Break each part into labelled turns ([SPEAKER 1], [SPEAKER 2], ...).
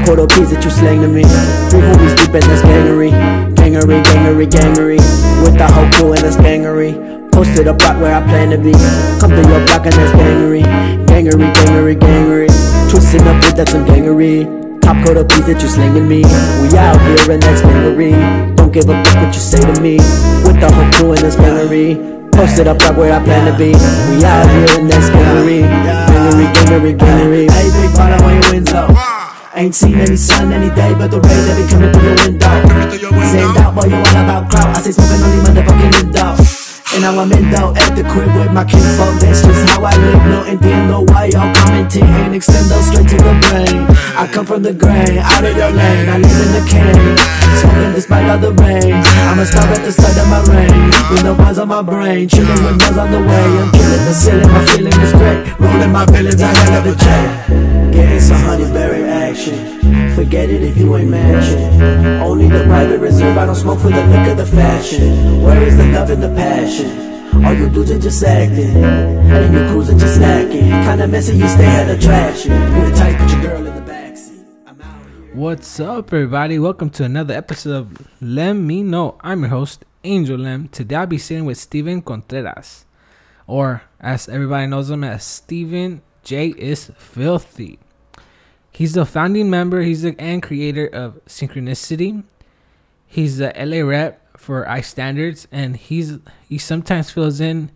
[SPEAKER 1] Cop quarter peas that you slang to me. Three homies deep and that's gangery. Gangery, gangery, gangery. With the whole crew and that's gangery. Posted a block where I plan to be. Come to your block and that's gangery. Gangery, gangery, gangery. Twisting up weed, that's some gangery. Top coat of peas that you slinging me. We out here and that's gangery. Don't give a fuck what you say to me. With the whole crew and that's gangery. Posted up right where I plan to be. We out here and that's gangery. Gangery, gangery, gangery. Hey, big bottom on your window. Ain't seen any sun any day, but the rain that be coming through your window. Stand out, boy, you all about clout. I say smoking only motherfucking window. And now I'm in though at the crib with my kinfolk. That's just how I live. No Indian, no why y'all commenting. And extend those straight to the brain. I come from the grain, out of your lane. I live in the cane. Smoking despite all the rain. I'ma start at the start of my reign. With no buzz on my brain. Chilling with buzz on the way. I'm killing the ceiling. My feeling is great. Rolling my feelings, I hell of a check. Getting some honeyberry action. Forget it if you ain't matching. Only the private reserve. I don't smoke for the look of the fashion. Where is the love and the passion? All you dudes are just acting. And you cruising just snacking. Kinda messy, you stay at attraction. You the type, put your girl in the backseat. Out.
[SPEAKER 2] What's up, everybody? Welcome to another episode of Let Me Know. I'm your host, Angel Lem. Today I'll be sitting with Steven Contreras, or as everybody knows him as Steven J is Filthy. He's the founding member, he's the and creator of Synchronicity. He's the LA rep for iStandards, and he's he sometimes fills in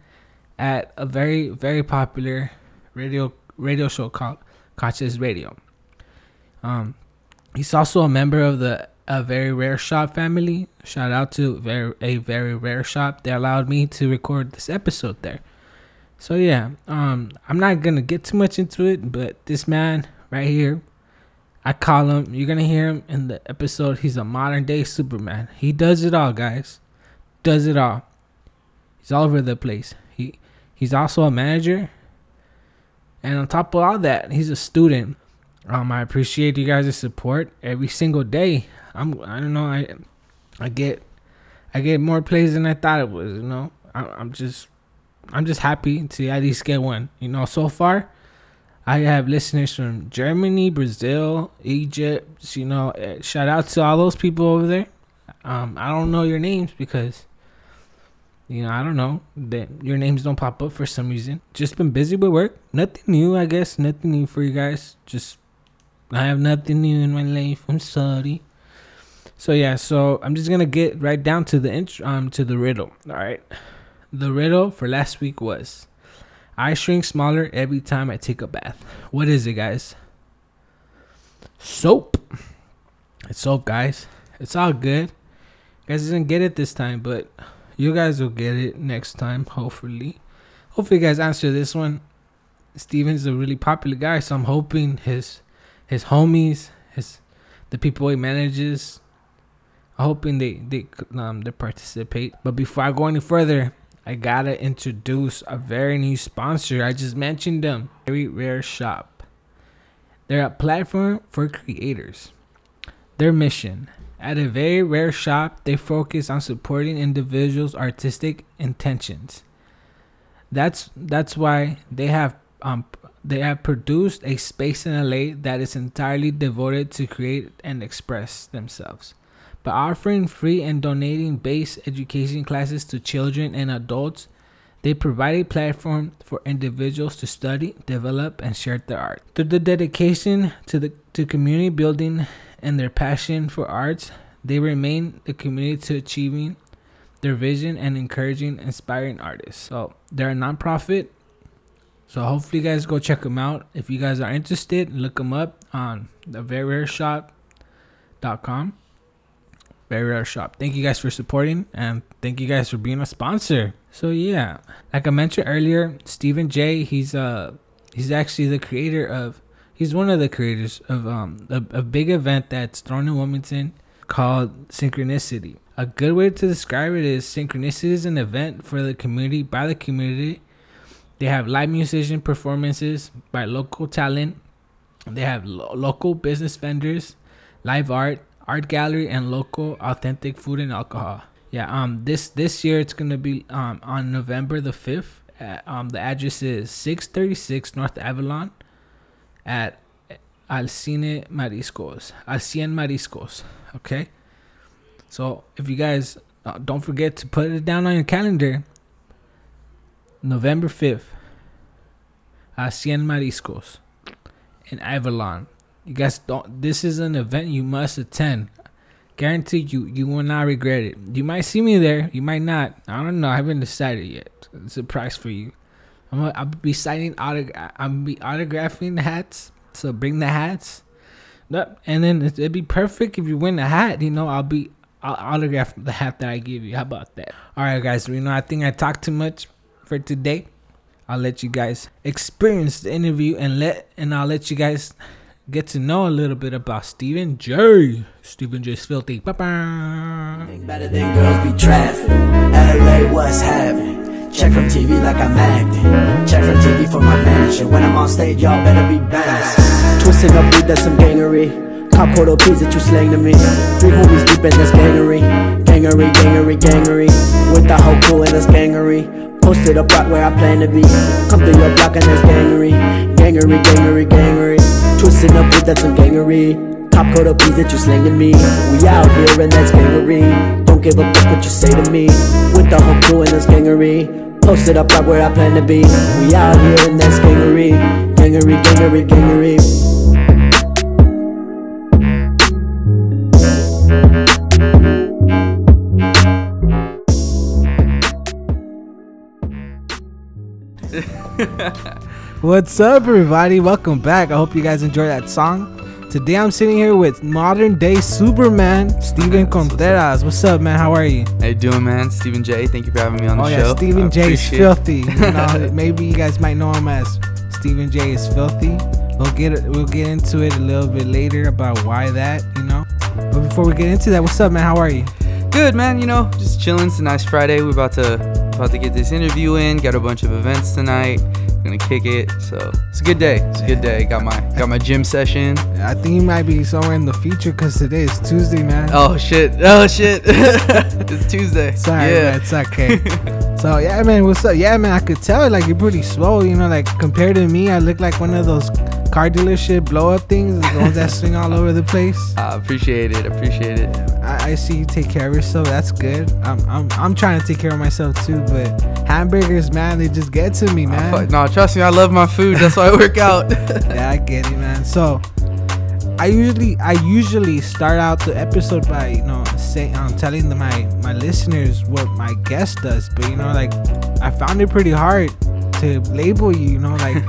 [SPEAKER 2] at a very very popular radio radio show called Conscious Radio. Um, He's also a member of the a very rare shop family. Shout out to very a very rare shop. They allowed me to record this episode there. So yeah, um, I'm not gonna get too much into it, but this man right here, I call him. You're gonna hear him in the episode. He's a modern day Superman. He does it all, guys. Does it all. He's all over the place. He he's also a manager, and on top of all that, he's a student. Um, I appreciate you guys' support every single day. I'm, I don't know, I, I get, I get more plays than I thought it was. You know, I, I'm just, I'm just happy to at least get one. You know, so far, I have listeners from Germany, Brazil, Egypt. You know, eh, shout out to all those people over there. Um, I don't know your names because, you know, I don't know that your names don't pop up for some reason. Just been busy with work. Nothing new, I guess. Nothing new for you guys. Just I have nothing new in my life. I'm sorry. So yeah, so I'm just gonna get right down to the int- um to the riddle. All right, the riddle for last week was, I shrink smaller every time I take a bath. What is it, guys? Soap. It's soap, guys. It's all good. You guys didn't get it this time, but you guys will get it next time, hopefully. Hopefully, you guys answer this one. Steven's a really popular guy, so I'm hoping his his homies, his the people he manages. I'm hoping they they um they participate. But before I go any further, I gotta introduce a very new sponsor. I just mentioned them. Very Rare Shop. They're a platform for creators. Their mission. At a very rare shop, they focus on supporting individuals' artistic intentions. That's that's why they have um they have produced a space in LA that is entirely devoted to create and express themselves. By offering free and donating based education classes to children and adults, they provide a platform for individuals to study, develop, and share their art. Through the dedication to the to community building and their passion for arts, they remain the community to achieving their vision and encouraging inspiring artists. So they're a nonprofit so hopefully you guys go check them out. If you guys are interested, look them up on the very rare shop. Thank you guys for supporting and thank you guys for being a sponsor. So yeah, like I mentioned earlier, Steven J. He's uh he's actually the creator of he's one of the creators of um a, a big event that's thrown in Wilmington called Synchronicity. A good way to describe it is Synchronicity is an event for the community by the community they have live musician performances by local talent. They have lo- local business vendors, live art, art gallery, and local authentic food and alcohol. Yeah, um, this this year it's gonna be um on November the fifth. Um, the address is six thirty six North Avalon, at Al Cien Mariscos. Al Cien Mariscos. Okay? So if you guys uh, don't forget to put it down on your calendar, November 5th, Al Cien Mariscos in Avalon. You guys don't, this is an event you must attend. Guaranteed you, you will not regret it. You might see me there, you might not. I don't know. I haven't decided yet. It's a price for you. I'm gonna, I'll be signing autograph. I'm be autographing the hats. So bring the hats. Yep. And then it'd be perfect if you win the hat. You know, I'll be I'll autograph the hat that I give you. How about that? All right, guys. You know, I think I talked too much for today. I'll let you guys experience the interview and let and I'll let you guys get to know a little bit about Steven J. Steven J's filthy.
[SPEAKER 1] Think better than girls be traffic. LA, what's happening? Check from TV like I'm acting. Check from TV for my mansion. When I'm on stage, y'all better be bouncing. Twisting up beat, that's some gangery. Cop quarter peas that you slang to me. Three homies deep and that's gangery. Gangery, gangery, gangery. With the whole crew and that's gangery. Posted up right where I plan to be. Come through your block and that's gangery. Gangery, gangery, gangery. Twisting up beat, that's some gangery. Top coat of peas that you slang to me. We out here and that's gangery. Don't give a fuck what you say to me. With the whole crew and that's gangery. Posted up right where I plan to be. We out here and that's gangery. Gangery, gangery, gangery.
[SPEAKER 2] What's up, everybody? Welcome back. I hope you guys enjoyed that song. Today I'm sitting here with modern day Superman, Steven Contreras. What's up, man? How are you?
[SPEAKER 3] How you doing, man? Steven J. Thank you for having me on the
[SPEAKER 2] Oh
[SPEAKER 3] show.
[SPEAKER 2] Oh yeah,
[SPEAKER 3] Steven
[SPEAKER 2] J is filthy. You know, maybe you guys might know him as Steven J is filthy. We'll get we'll get into it a little bit later about why that, you know. But before we get into that, what's up, man? How are you?
[SPEAKER 3] Good, man. You know, just chilling. It's a nice Friday. We're about to about to get this interview in. Got a bunch of events tonight. Gonna kick it. So it's a good day. It's a good day. Got my got my gym session.
[SPEAKER 2] I think you might be somewhere in the future because today is Tuesday, man.
[SPEAKER 3] Oh shit. Oh shit. it's Tuesday.
[SPEAKER 2] Sorry,
[SPEAKER 3] yeah.
[SPEAKER 2] man, it's okay. so yeah, man, what's up? Yeah, man, I could tell like you're pretty slow. You know, like compared to me, I look like one of those car dealership blow up things, the ones that swing all over the place.
[SPEAKER 3] I appreciate it. Appreciate it.
[SPEAKER 2] I, I see you take care of yourself. That's good. I'm, I'm I'm trying to take care of myself too, but hamburgers, man, they just get to me, man.
[SPEAKER 3] fuck- no, trust me. I love my food. That's why I work out.
[SPEAKER 2] yeah, I get it, man. So, I usually I usually start out the episode by you know saying um, telling the, my my listeners what my guest does, but you know like I found it pretty hard to label you, you know like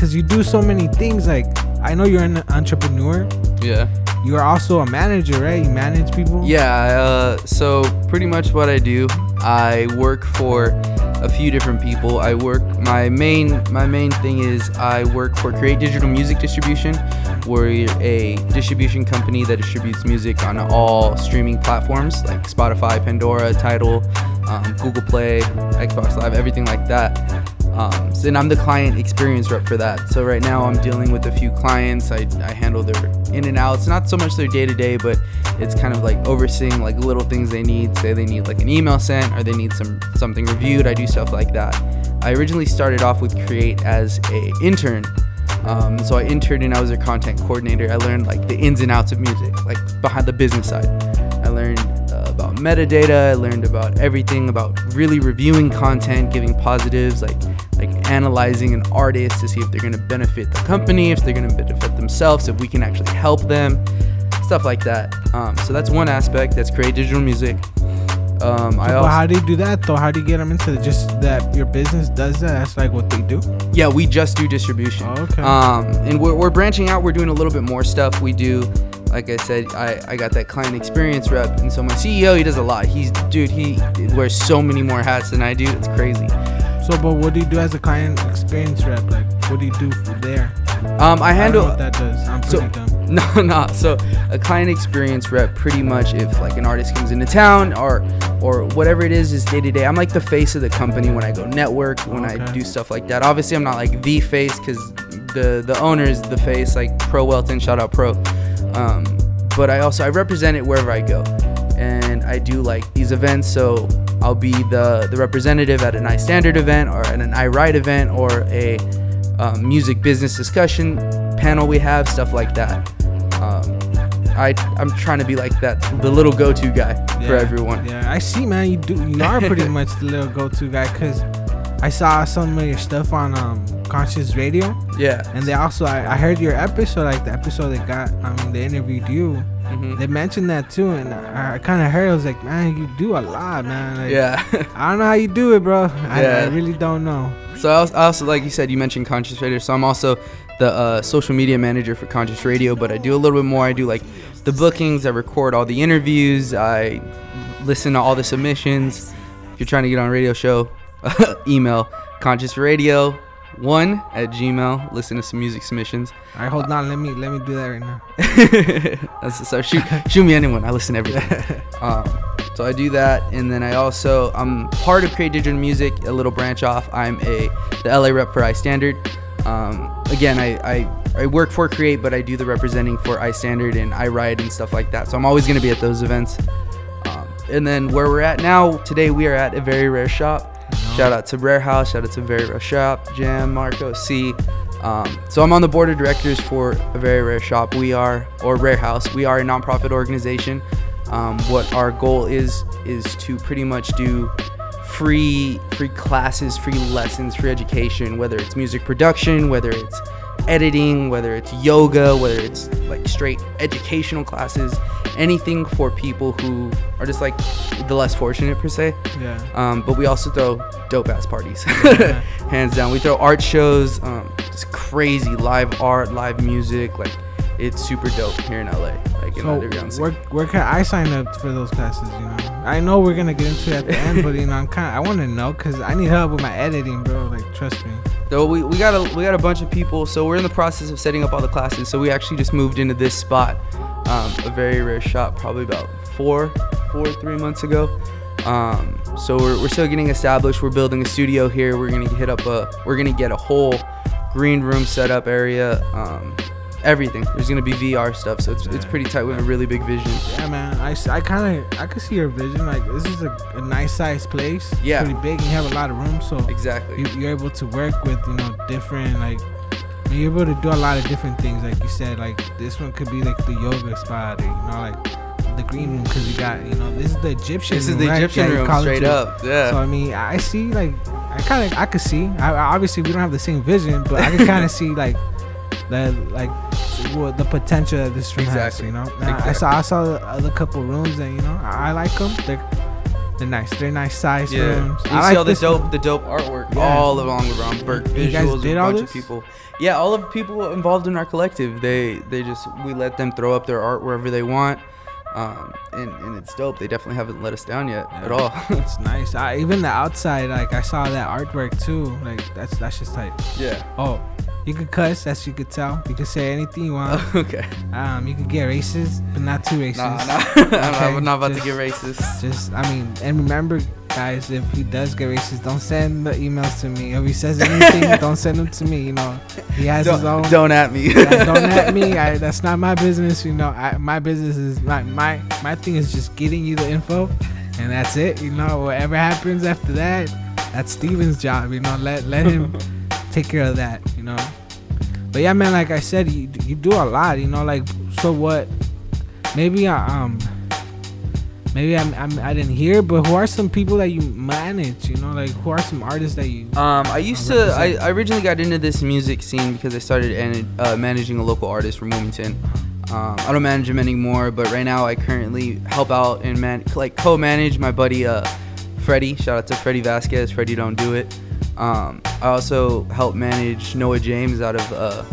[SPEAKER 2] because you do so many things. Like I know you're an entrepreneur.
[SPEAKER 3] yeah.
[SPEAKER 2] You are also a manager, right? You manage people.
[SPEAKER 3] Yeah, uh, so pretty much what I do, I work for a few different people. I work my main my main thing is I work for Create Digital Music Distribution. We're a distribution company that distributes music on all streaming platforms like Spotify, Pandora, Tidal, um, Google Play, Xbox Live, everything like that. Um, and I'm the client experience rep for that. So right now I'm dealing with a few clients. I, I handle their in and outs, not so much their day to day, but it's kind of like overseeing like little things they need. Say they need like an email sent or they need some something reviewed. I do stuff like that. I originally started off with Create as a intern. Um, so I interned and I was their content coordinator. I learned like the ins and outs of music, like behind the business side. I learned uh, about metadata. I learned about everything about really reviewing content, giving positives, like like analyzing an artist to see if they're gonna benefit the company, if they're gonna benefit themselves, if we can actually help them, stuff like that. Um, so that's one aspect. That's create digital music. Um, I
[SPEAKER 2] But
[SPEAKER 3] also
[SPEAKER 2] how do you do that though? How do you get them into the, just that your business does that? That's like what they do.
[SPEAKER 3] yeah we just do distribution.
[SPEAKER 2] Oh, okay.
[SPEAKER 3] Um, and we're, we're branching out. We're doing a little bit more stuff. We do, like I said, I, I got that client experience rep, and so my CEO he does a lot. He's dude, he wears so many more hats than I do. It's crazy.
[SPEAKER 2] So, but what do you do as a client experience rep? Like, what do you do for there?
[SPEAKER 3] Um, I
[SPEAKER 2] I don't know
[SPEAKER 3] handle
[SPEAKER 2] what that does. I'm
[SPEAKER 3] so-
[SPEAKER 2] pretty dumb.
[SPEAKER 3] no no. So a client experience rep, pretty much if like an artist comes into town or or whatever it is, is day to day. I'm like the face of the company when I go network, when I do stuff like that. Obviously, I'm not like the face because the the owner is the face, like Pro Welton, shout out Pro. Um, but I also I represent it wherever I go, and I do like these events. So I'll be the the representative at an iStandard event or at an iWrite event or a um, music business discussion panel we have, stuff like that. Um, I I'm trying to be like that, the little go-to guy for everyone.
[SPEAKER 2] Yeah, I see, man. You do. You are pretty much the little go-to guy because I saw some of your stuff on um Conscious Radio,
[SPEAKER 3] Yeah.
[SPEAKER 2] and they also I, I heard your episode, like the episode that got. I mean, they interviewed you.
[SPEAKER 3] Mhm.
[SPEAKER 2] They mentioned that too, and I, I kind of heard. I was like, man, you do a lot, man. Like,
[SPEAKER 3] Yeah.
[SPEAKER 2] I don't know how you do it, bro. I, I really don't know.
[SPEAKER 3] So I also, I also, like you said, you mentioned Conscious Radio. So I'm also the uh, social media manager for Conscious Radio, but I do a little bit more. I do like the bookings. I record all the interviews. I listen to all the submissions. If you're trying to get on a radio show, email Conscious Radio one at Gmail. Listen to some music submissions.
[SPEAKER 2] All right, hold on. Let me let me do that right now.
[SPEAKER 3] That's so shoot, shoot me anyone. I listen to everything. um, so I do that, and then I also I'm part of Create Digital Music, a little branch off. I'm a the LA rep for iStandard. Um, again, I, I I work for Create, but I do the representing for iStandard and iWrite and stuff like that. So I'm always gonna be at those events. Um, and then where we're at now today, we are at a very rare shop. Shout out to Rare House. Shout out to Very Rare Shop. Jam, Marco, C. Um, so I'm on the board of directors for a Very Rare Shop. We are, or Rare House. We are a nonprofit organization. Um, what our goal is is to pretty much do free free classes, free lessons, free education. Whether it's music production, whether it's editing, whether it's yoga, whether it's like straight educational classes, anything for people who are just like the less fortunate per se.
[SPEAKER 2] Yeah.
[SPEAKER 3] Um, but we also throw dope ass parties, hands down. We throw art shows, um, just crazy live art, live music. Like it's super dope here in LA, like in
[SPEAKER 2] So
[SPEAKER 3] underground. scene.
[SPEAKER 2] where where can I sign up for those classes? You know, I know we're gonna get into it at the end, but you know, I'm kind of I want to know because I need help with my editing, bro. Like, trust me.
[SPEAKER 3] So we, we got a we got a bunch of people. So we're in the process of setting up all the classes. So we actually just moved into this spot, um, a very rare shop, probably about four, four three months ago. Um, so we're, we're still getting established. We're building a studio here. We're gonna hit up a we're gonna get a whole green room setup area. Um, everything. There's gonna be VR stuff. So it's, it's pretty tight. We have a really big vision.
[SPEAKER 2] Yeah, man. I, I kind of I could see your vision. Like, this is a, a nice sized place. It's
[SPEAKER 3] Yeah.
[SPEAKER 2] Pretty big. And you have a lot of room, so
[SPEAKER 3] Exactly.
[SPEAKER 2] you, you're able to work with you know different like. You're able to do a lot of different things, like you said. Like this one could be like the yoga spot, or, you know, like the green room, because you got, you know, this is the Egyptian.
[SPEAKER 3] This is
[SPEAKER 2] room,
[SPEAKER 3] the
[SPEAKER 2] right?
[SPEAKER 3] Egyptian
[SPEAKER 2] Yeah,
[SPEAKER 3] room, straight up. Yeah.
[SPEAKER 2] So I mean, I see like I kind of I could see. I- obviously we don't have the same vision, but I can kind of see like the like what the potential that this room
[SPEAKER 3] Exactly.
[SPEAKER 2] has. You know, Now, I saw I saw the other couple rooms and you know I, I like them. They're they're nice. They're nice size
[SPEAKER 3] Yeah,
[SPEAKER 2] rooms.
[SPEAKER 3] you
[SPEAKER 2] I
[SPEAKER 3] see
[SPEAKER 2] like
[SPEAKER 3] all the dope,
[SPEAKER 2] one.
[SPEAKER 3] the dope artwork
[SPEAKER 2] Yeah.
[SPEAKER 3] all along around Burke
[SPEAKER 2] You guys
[SPEAKER 3] Visuals.
[SPEAKER 2] did
[SPEAKER 3] a
[SPEAKER 2] all
[SPEAKER 3] bunch
[SPEAKER 2] this?
[SPEAKER 3] of people. Yeah, all of the people involved in our collective. They they just we let them throw up their art wherever they want, um, and and it's dope. They definitely haven't let us down yet at all.
[SPEAKER 2] It's nice. I, even the outside, like I saw that artwork too. Like that's that's just like
[SPEAKER 3] yeah.
[SPEAKER 2] oh, you could cuss, as you could tell. You could say anything you want.
[SPEAKER 3] okay.
[SPEAKER 2] um, you could get racist, but not too racist.
[SPEAKER 3] Nah, nah. I'm, not,
[SPEAKER 2] Okay,
[SPEAKER 3] I'm not about
[SPEAKER 2] just-
[SPEAKER 3] to get racist.
[SPEAKER 2] Just, I mean, and remember, guys, if he does get racist, don't send the emails to me. If he says anything, don't send them to me. You know, he has his own.
[SPEAKER 3] Don't, don't at me.
[SPEAKER 2] Yeah, don't at me. I, that's not my business. You know, I, my business is my my my thing is just getting you the info, and that's it. You know, whatever happens after that, that's Steven's job. You know, let let him take care of that. You know. But yeah, man, like I said, you you do a lot. You know, like so what? Maybe I um. Maybe I'm, I'm I didn't hear, but who are some people that you manage? You know, like who are some artists that you?
[SPEAKER 3] Um, I used to. I. I originally got into this music scene because I started an, uh, managing a local artist from Wilmington. Um, I don't manage him anymore, but right now I currently help out and man like co-manage my buddy uh, Freddie. Shout out to Freddie Vasquez. Freddie, don't do it. Um, I also help manage Noah James out of uh,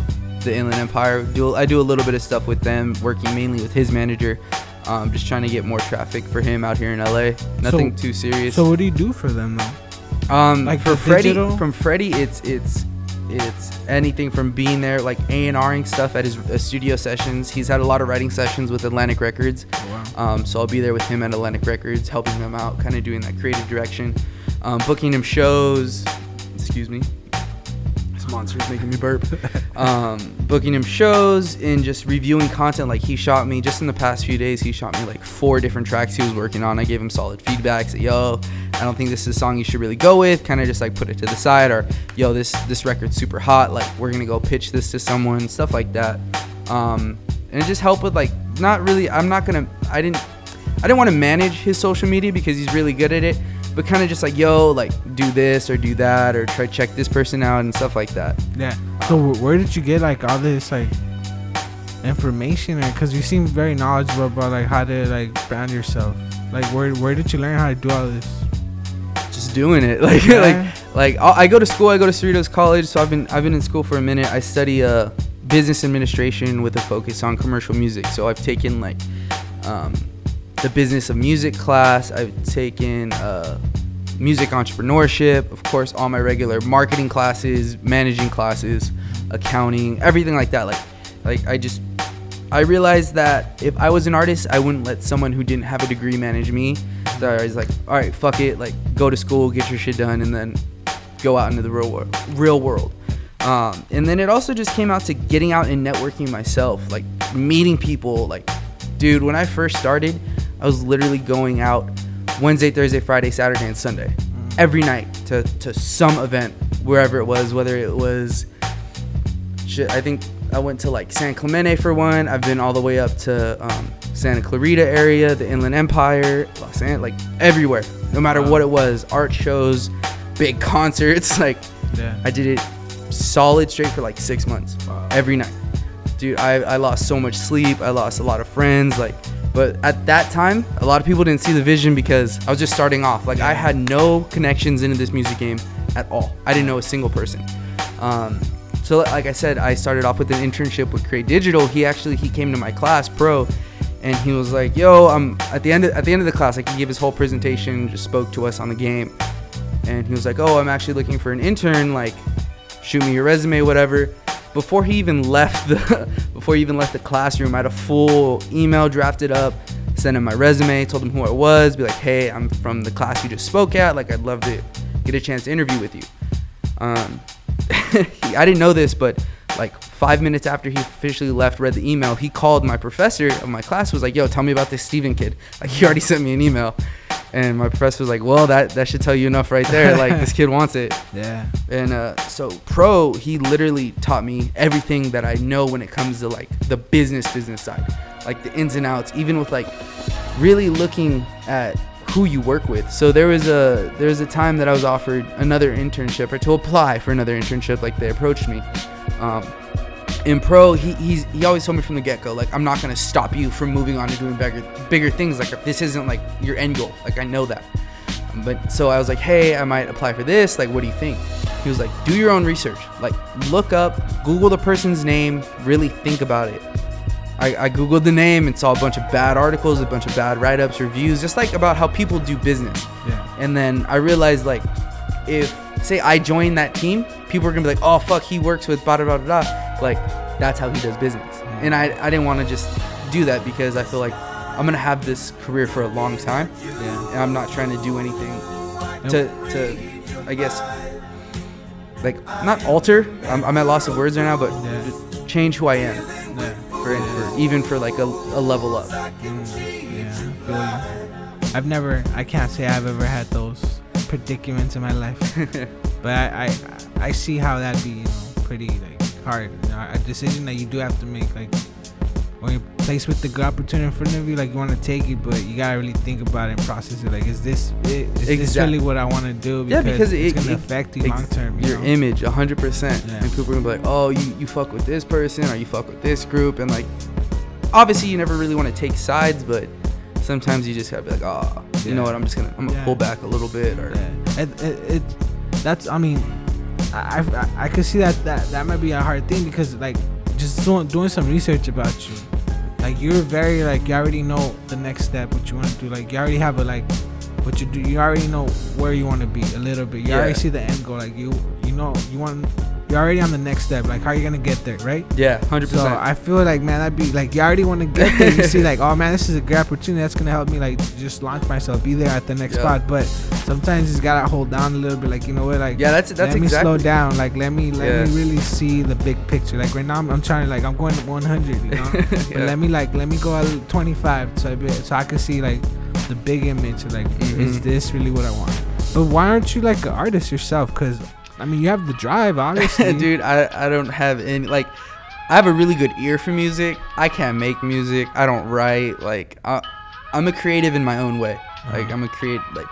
[SPEAKER 3] the Inland Empire. Do I do a little bit of stuff with them, working mainly with his manager. Um, just trying to get more traffic for him out here in LA. Nothing too serious.
[SPEAKER 2] So what do you do for them though?
[SPEAKER 3] Um,
[SPEAKER 2] Like
[SPEAKER 3] for Freddie, from Freddie, it's it's it's anything from being there, like A and Ring stuff at his uh, studio sessions. He's had a lot of writing sessions with Atlantic Records,
[SPEAKER 2] Oh, wow.
[SPEAKER 3] um, so I'll be there with him at Atlantic Records, helping him out, kind of doing that creative direction, um, booking him shows. Excuse me, this monster is making me burp. um, booking him shows and just reviewing content. Like he shot me just in the past few days. He shot me like four different tracks he was working on. I gave him solid feedback. Said, "Yo, I don't think this is a song you should really go with." Kind of just like put it to the side. Or, "Yo, this this record's super hot. Like we're gonna go pitch this to someone." Stuff like that. Um, and it just helped with like not really. I'm not gonna. I didn't. I didn't want to manage his social media because he's really good at it but kind of just like yo like do this or do that or try check this person out and stuff like that
[SPEAKER 2] Yeah. So where did you get like all this like information? Because you seem very knowledgeable about like how to like brand yourself. Like where where did you learn how to do all this?
[SPEAKER 3] just doing it like
[SPEAKER 2] Yeah.
[SPEAKER 3] like like I I go to school I go to Cerritos College so I've been I've been in school for a minute I study uh business administration with a focus on commercial music so I've taken like um, the business of music class I've taken uh, music entrepreneurship of course all my regular marketing classes managing classes accounting everything like that like like I just I realized that if I was an artist, I wouldn't let someone who didn't have a degree manage me. So I was like, all right, fuck it, like go to school, get your shit done, and then go out into the real world. Real world. Um, and then it also just came out to getting out and networking myself, like meeting people. Like, dude, when I first started, I was literally going out Wednesday, Thursday, Friday, Saturday, and Sunday, every night to to some event, wherever it was, whether it was shit, I think I went to like San Clemente for one. I've been all the way up to um, Santa Clarita area, the Inland Empire, Los Angeles, like everywhere. No matter
[SPEAKER 2] Wow.
[SPEAKER 3] what it was, art shows, big concerts. Like
[SPEAKER 2] Yeah.
[SPEAKER 3] I did it solid straight for like six months,
[SPEAKER 2] Wow.
[SPEAKER 3] every night. Dude, I, I lost so much sleep. I lost a lot of friends. Like, but at that time, a lot of people didn't see the vision because I was just starting off. Like, I had no connections into this music game at all. I didn't know a single person. Um, so, like I said, I started off with an internship with Create Digital. He actually he came to my class, pro, and he was like, "Yo, I'm at the end of, at the end of the class. Like, he gave his whole presentation, just spoke to us on the game, and he was like, "Oh, I'm actually looking for an intern. Like, shoot me your resume, whatever." Before he even left the before he even left the classroom, I had a full email drafted up, sent him my resume, told him who I was, be like, "Hey, I'm from the class you just spoke at. Like, I'd love to get a chance to interview with you." Um, I didn't know this, but like five minutes after he officially left, read the email, he called my professor of my class, was like, "Yo, tell me about this Steven kid." Like, he already sent me an email, and my professor was like, "Well, that that should tell you enough right there. Like, this kid wants it."
[SPEAKER 2] Yeah.
[SPEAKER 3] And uh, so pro, he literally taught me everything that I know when it comes to like the business business side, like the ins and outs, even with like really looking at who you work with. So there was a there was a time that I was offered another internship or to apply for another internship. Like they approached me. Um, in pro, he he's, he always told me from the get go, like I'm not gonna stop you from moving on to doing bigger bigger things. Like this isn't like your end goal. Like I know that. But so I was like, hey, I might apply for this. Like, what do you think? He was like, do your own research. Like, look up, Google the person's name, really think about it. I, I Googled the name and saw a bunch of bad articles, a bunch of bad write ups, reviews, just like about how people do business.
[SPEAKER 2] Yeah.
[SPEAKER 3] And then I realized, like, if, say, I join that team, people are gonna be like, oh, fuck, he works with blah, blah, blah, blah. Like, that's how he does business. And I, I didn't wanna just do that because I feel like I'm gonna have this career for a long time
[SPEAKER 2] Yeah.
[SPEAKER 3] and I'm not trying to do anything to to I guess like not alter. I'm, I'm at loss of words right now, but
[SPEAKER 2] Yeah.
[SPEAKER 3] change who I am
[SPEAKER 2] Yeah.
[SPEAKER 3] For, for even for like a, a level up.
[SPEAKER 2] Yeah. I've never. I can't say I've ever had those predicaments in my life, but I I, I see how that'd be you know pretty like hard. You know, a decision that you do have to make like when you're placed with the good opportunity in front of you, like you want to take it, but you gotta really think about it and process it. Like, is this it, is this really what I want to do?
[SPEAKER 3] Yeah, because
[SPEAKER 2] it's
[SPEAKER 3] it-
[SPEAKER 2] gonna
[SPEAKER 3] it-
[SPEAKER 2] affect you
[SPEAKER 3] Ex-
[SPEAKER 2] long term. You
[SPEAKER 3] Your
[SPEAKER 2] know?
[SPEAKER 3] image, 100%. And people are gonna be like, oh, you, you fuck with this person or you fuck with this group. And like, obviously, you never really want to take sides, but sometimes you just gotta be like, oh, you know what? I'm just gonna, I'm gonna
[SPEAKER 2] Yeah.
[SPEAKER 3] pull back a little bit. Or
[SPEAKER 2] Yeah. It, it, it, that's I mean, I, I I could see that that that might be a hard thing because like just doing doing some research about you, like you're very like you already know the next step what you want to do. Like you already have a like what you do. You already know where you want to be a little bit. You
[SPEAKER 3] Yeah.
[SPEAKER 2] already see the end goal. Like you you know you want you're already on the next step. Like, how are you gonna get there, right?
[SPEAKER 3] Yeah, hundred percent. So.
[SPEAKER 2] I feel like man, I'd be like you already want to get there. You see like, oh man, this is a great opportunity. That's gonna help me like just launch myself, be there at the next
[SPEAKER 3] Yeah.
[SPEAKER 2] spot. But sometimes you just gotta hold down a little bit. Like you know what, like
[SPEAKER 3] Yeah, that's that's
[SPEAKER 2] let me
[SPEAKER 3] exactly.
[SPEAKER 2] slow down. Like let me let
[SPEAKER 3] Yeah.
[SPEAKER 2] me really see the big picture. Like right now, I'm, I'm trying to like I'm going to 100. You know, but
[SPEAKER 3] Yeah.
[SPEAKER 2] let me like let me go at 25 so I be, so I can see like the big image. Like is
[SPEAKER 3] Mhm.
[SPEAKER 2] this really what I want? But why aren't you like an artist yourself? Cause I mean you have the drive, obviously.
[SPEAKER 3] dude I, I don't have any like i have a really good ear for music. I can't make music. I don't write. Like I, i'm a creative in my own way. Like
[SPEAKER 2] Uh-huh.
[SPEAKER 3] i'm a create like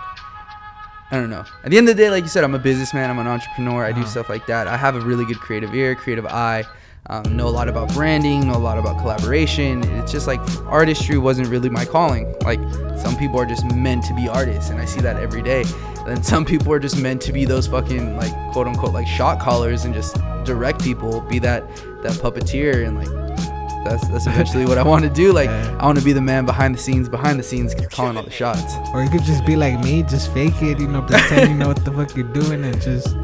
[SPEAKER 3] i don't know. At the end of the day like you said i'm a businessman. I'm an entrepreneur. I do
[SPEAKER 2] Uh-huh.
[SPEAKER 3] stuff like that. I have a really good creative ear creative eye um, know a lot about branding know a lot about collaboration it's just like artistry wasn't really my calling like some people are just meant to be artists and i see that every day and some people are just meant to be those fucking like quote unquote like shot callers and just direct people be that that puppeteer and like that's that's eventually what i want to do like
[SPEAKER 2] Yeah.
[SPEAKER 3] i want to be the man behind the scenes behind the scenes calling all the shots
[SPEAKER 2] Or you could just be like me, just fake it, you know, pretend you know what the fuck you're doing and just.